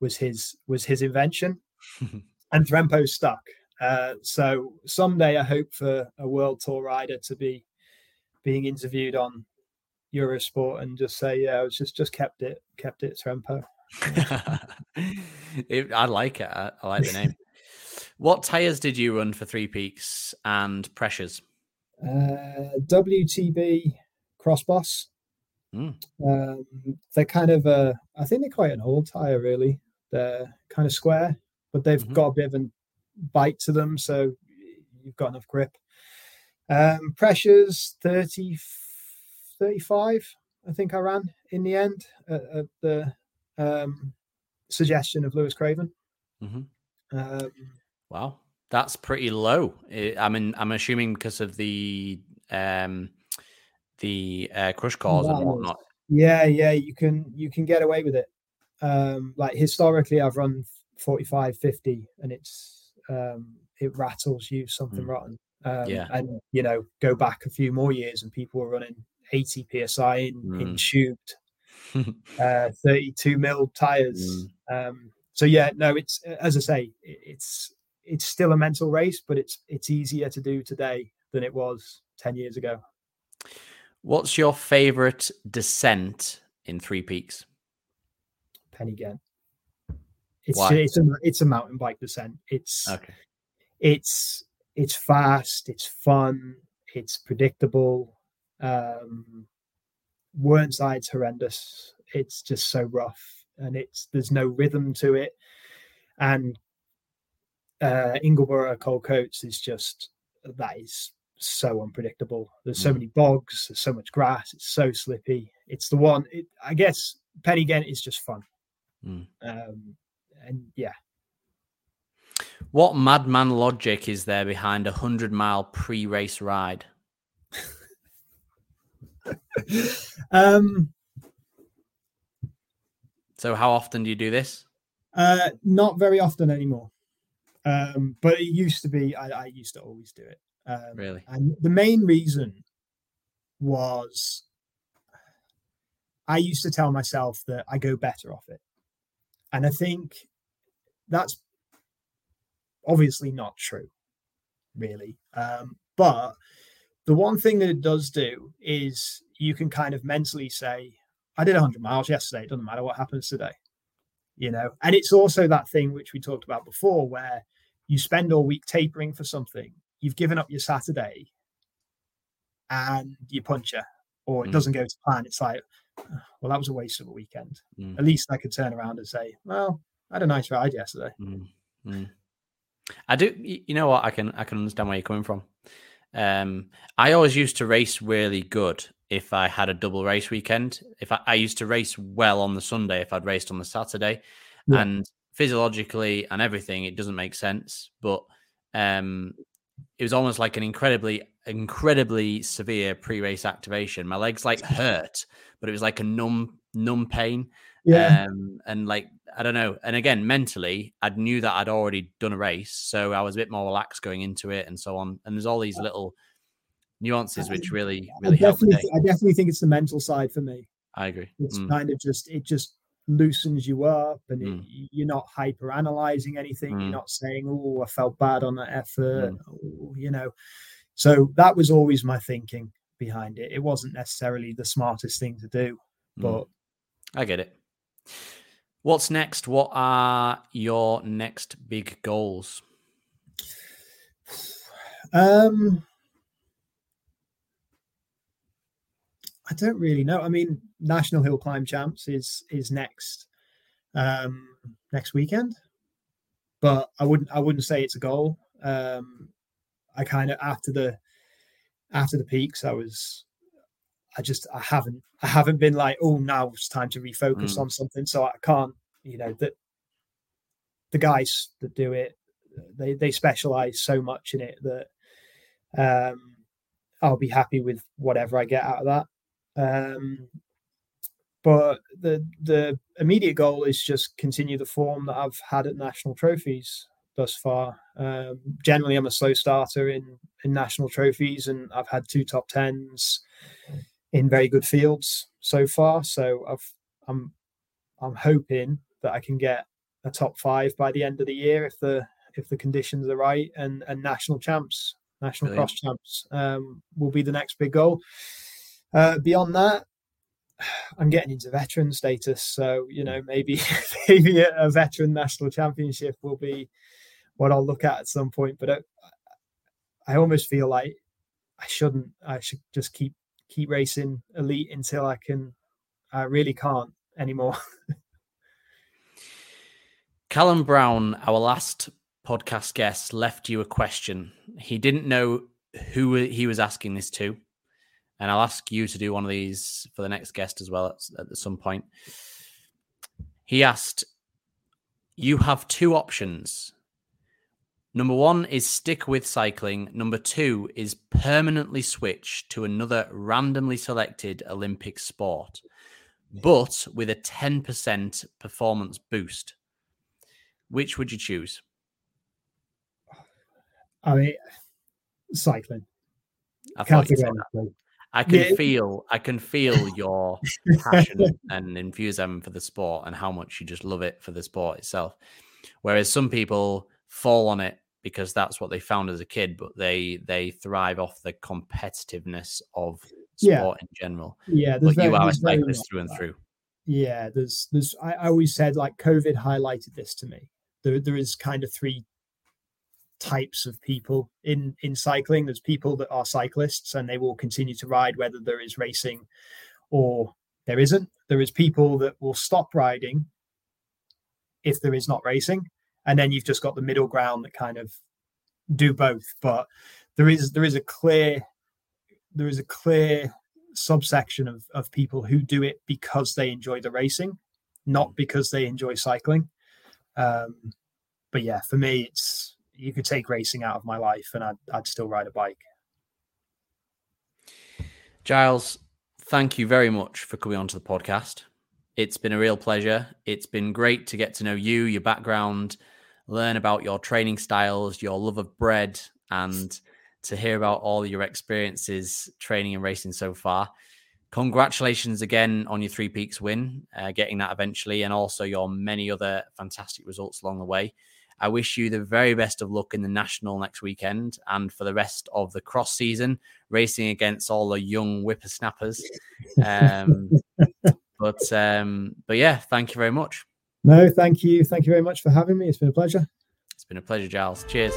was his was his invention and Thrempo stuck. Uh, so someday I hope for a world tour rider to be being interviewed on Eurosport and just say, yeah, I was just just kept it, kept it Thrempo. It- I like it. I, I like the name. what tires did you run for Three Peaks and pressures? Uh, WTB Crossboss. Mm. Um, they're kind of a, I think they're quite an old tire, really. They're kind of square, but they've Mhm. got a bit of a bite to them, so you've got enough grip. Um, pressures 30, 35, I think I ran in the end at, at the um, suggestion of Lewis Craven. Mhm. Um, Wow, that's pretty low. I mean, I'm assuming because of the um the uh, CushCores and whatnot. Yeah, yeah, you can you can get away with it. Um, like historically, I've run 45, 50, and it's um, it rattles you something Mm. rotten. Um, Yeah. and you know, go back a few more years, and people were running 80 psi in, in Mm. tubed uh, 32 mil tires. Mm. Um, so yeah, no, it's as I say, it's it's still a mental race, but it's it's easier to do today than it was 10 years ago. What's your favorite descent in Three Peaks? Pen-y-ghent. It's Why? it's a it's a mountain bike descent. It's Okay. it's it's fast, it's fun, it's predictable. Um Whernside's horrendous. It's just so rough and it's there's no rhythm to it. And uh Ingleborough Cold Cotes is just that is so unpredictable. There's so Mm. many bogs, there's so much grass, it's so slippy. It's the one it, I guess Pen-y-ghent is just fun. Mm. Um and yeah, What madman logic is there behind a hundred mile pre-race ride? um, so how often do you do this? Uh, not very often anymore. Um, but it used to be. I, I used to always do it. Um, really? And the main reason was I used to tell myself that I go better off it, and I think that's obviously not true, really. Um, but the one thing that it does do is you can kind of mentally say, I did 100 miles yesterday. It doesn't matter what happens today. You know, and it's also that thing which we talked about before where you spend all week tapering for something, you've given up your Saturday and you punch her, or it mm. doesn't go to plan. It's like, well, that was a waste of a weekend. Mm. At least I could turn around and say, well, I had a nice ride yesterday. Mm. I do. You know what? I can I can understand where you're coming from. Um, I always used to race really good if I had a double race weekend. If I, I used to race well on the Sunday if I'd raced on the Saturday, yeah. and physiologically and everything, it doesn't make sense. But um, it was almost like an incredibly, incredibly severe pre-race activation. My legs like hurt, but it was like a numb, numb pain. Yeah. Um, and like I don't know. And again, mentally, I knew that I'd already done a race, so I was a bit more relaxed going into it, and so on. And there's all these little nuances which really, really I definitely, I definitely think it's the mental side for me. I agree. It's mm. kind of just it just loosens you up, and mm. it, you're not hyper analyzing anything. Mm. You're not saying, "Oh, I felt bad on that effort," mm. you know. So that was always my thinking behind it. It wasn't necessarily the smartest thing to do, mm. but I get it. What's next? What are your next big goals? Um, I don't really know. I mean, National Hill Climb Champs is is next um, next weekend, but I wouldn't I wouldn't say it's a goal. Um, I kind of after the after the peaks, I was I just I haven't I haven't been like oh now it's time to refocus mm. on something so I can't you know that the guys that do it they they specialize so much in it that um I'll be happy with whatever I get out of that um but the the immediate goal is just continue the form that I've had at national trophies thus far. Um, generally, I'm a slow starter in in national trophies, and I've had two top tens in very good fields so far. So I've I'm I'm hoping that I can get a top five by the end of the year if the if the conditions are right and and national champs national Brilliant. cross champs um, will be the next big goal. Uh, beyond that, I'm getting into veteran status, so you know maybe maybe a, veteran national championship will be what I'll look at at some point. But I, I almost feel like I shouldn't. I should just keep keep racing elite until I can. I really can't anymore. Callum Brown, our last podcast guest, left you a question. He didn't know who he was asking this to. And I'll ask you to do one of these for the next guest as well at, at some point. He asked, You have two options Number one is stick with cycling. Number two is permanently switch to another randomly selected Olympic sport, but with a 10% performance boost. Which would you choose? I mean, cycling. I thought you'd say that. I can yeah. feel, I can feel your passion and enthusiasm for the sport and how much you just love it for the sport itself. Whereas some people fall on it because that's what they found as a kid, but they they thrive off the competitiveness of sport yeah. in general. Yeah, but very, you are a cyclist through and that. through. Yeah, there's there's I, I always said like COVID highlighted this to me. There there is kind of three types of people in in cycling. There's people that are cyclists and they will continue to ride whether there is racing or there isn't. There is people that will stop riding if there is not racing and then you've just got the middle ground that kind of do both. But there is there is a clear there is a clear subsection of, of people who do it because they enjoy the racing, not because they enjoy cycling. Um, but yeah, for me, it's you could take racing out of my life and I'd, I'd still ride a bike. Giles, thank you very much for coming onto the podcast. It's been a real pleasure. It's been great to get to know you, your background, learn about your training styles, your love of bread, and to hear about all your experiences training and racing so far. Congratulations again on your Three Peaks win, uh, getting that eventually, and also your many other fantastic results along the way. I wish you the very best of luck in the national next weekend and for the rest of the cross season, racing against all the young whippersnappers. Um, but um, but yeah, thank you very much. No, thank you. Thank you very much for having me. It's been a pleasure. It's been a pleasure, Giles. Cheers.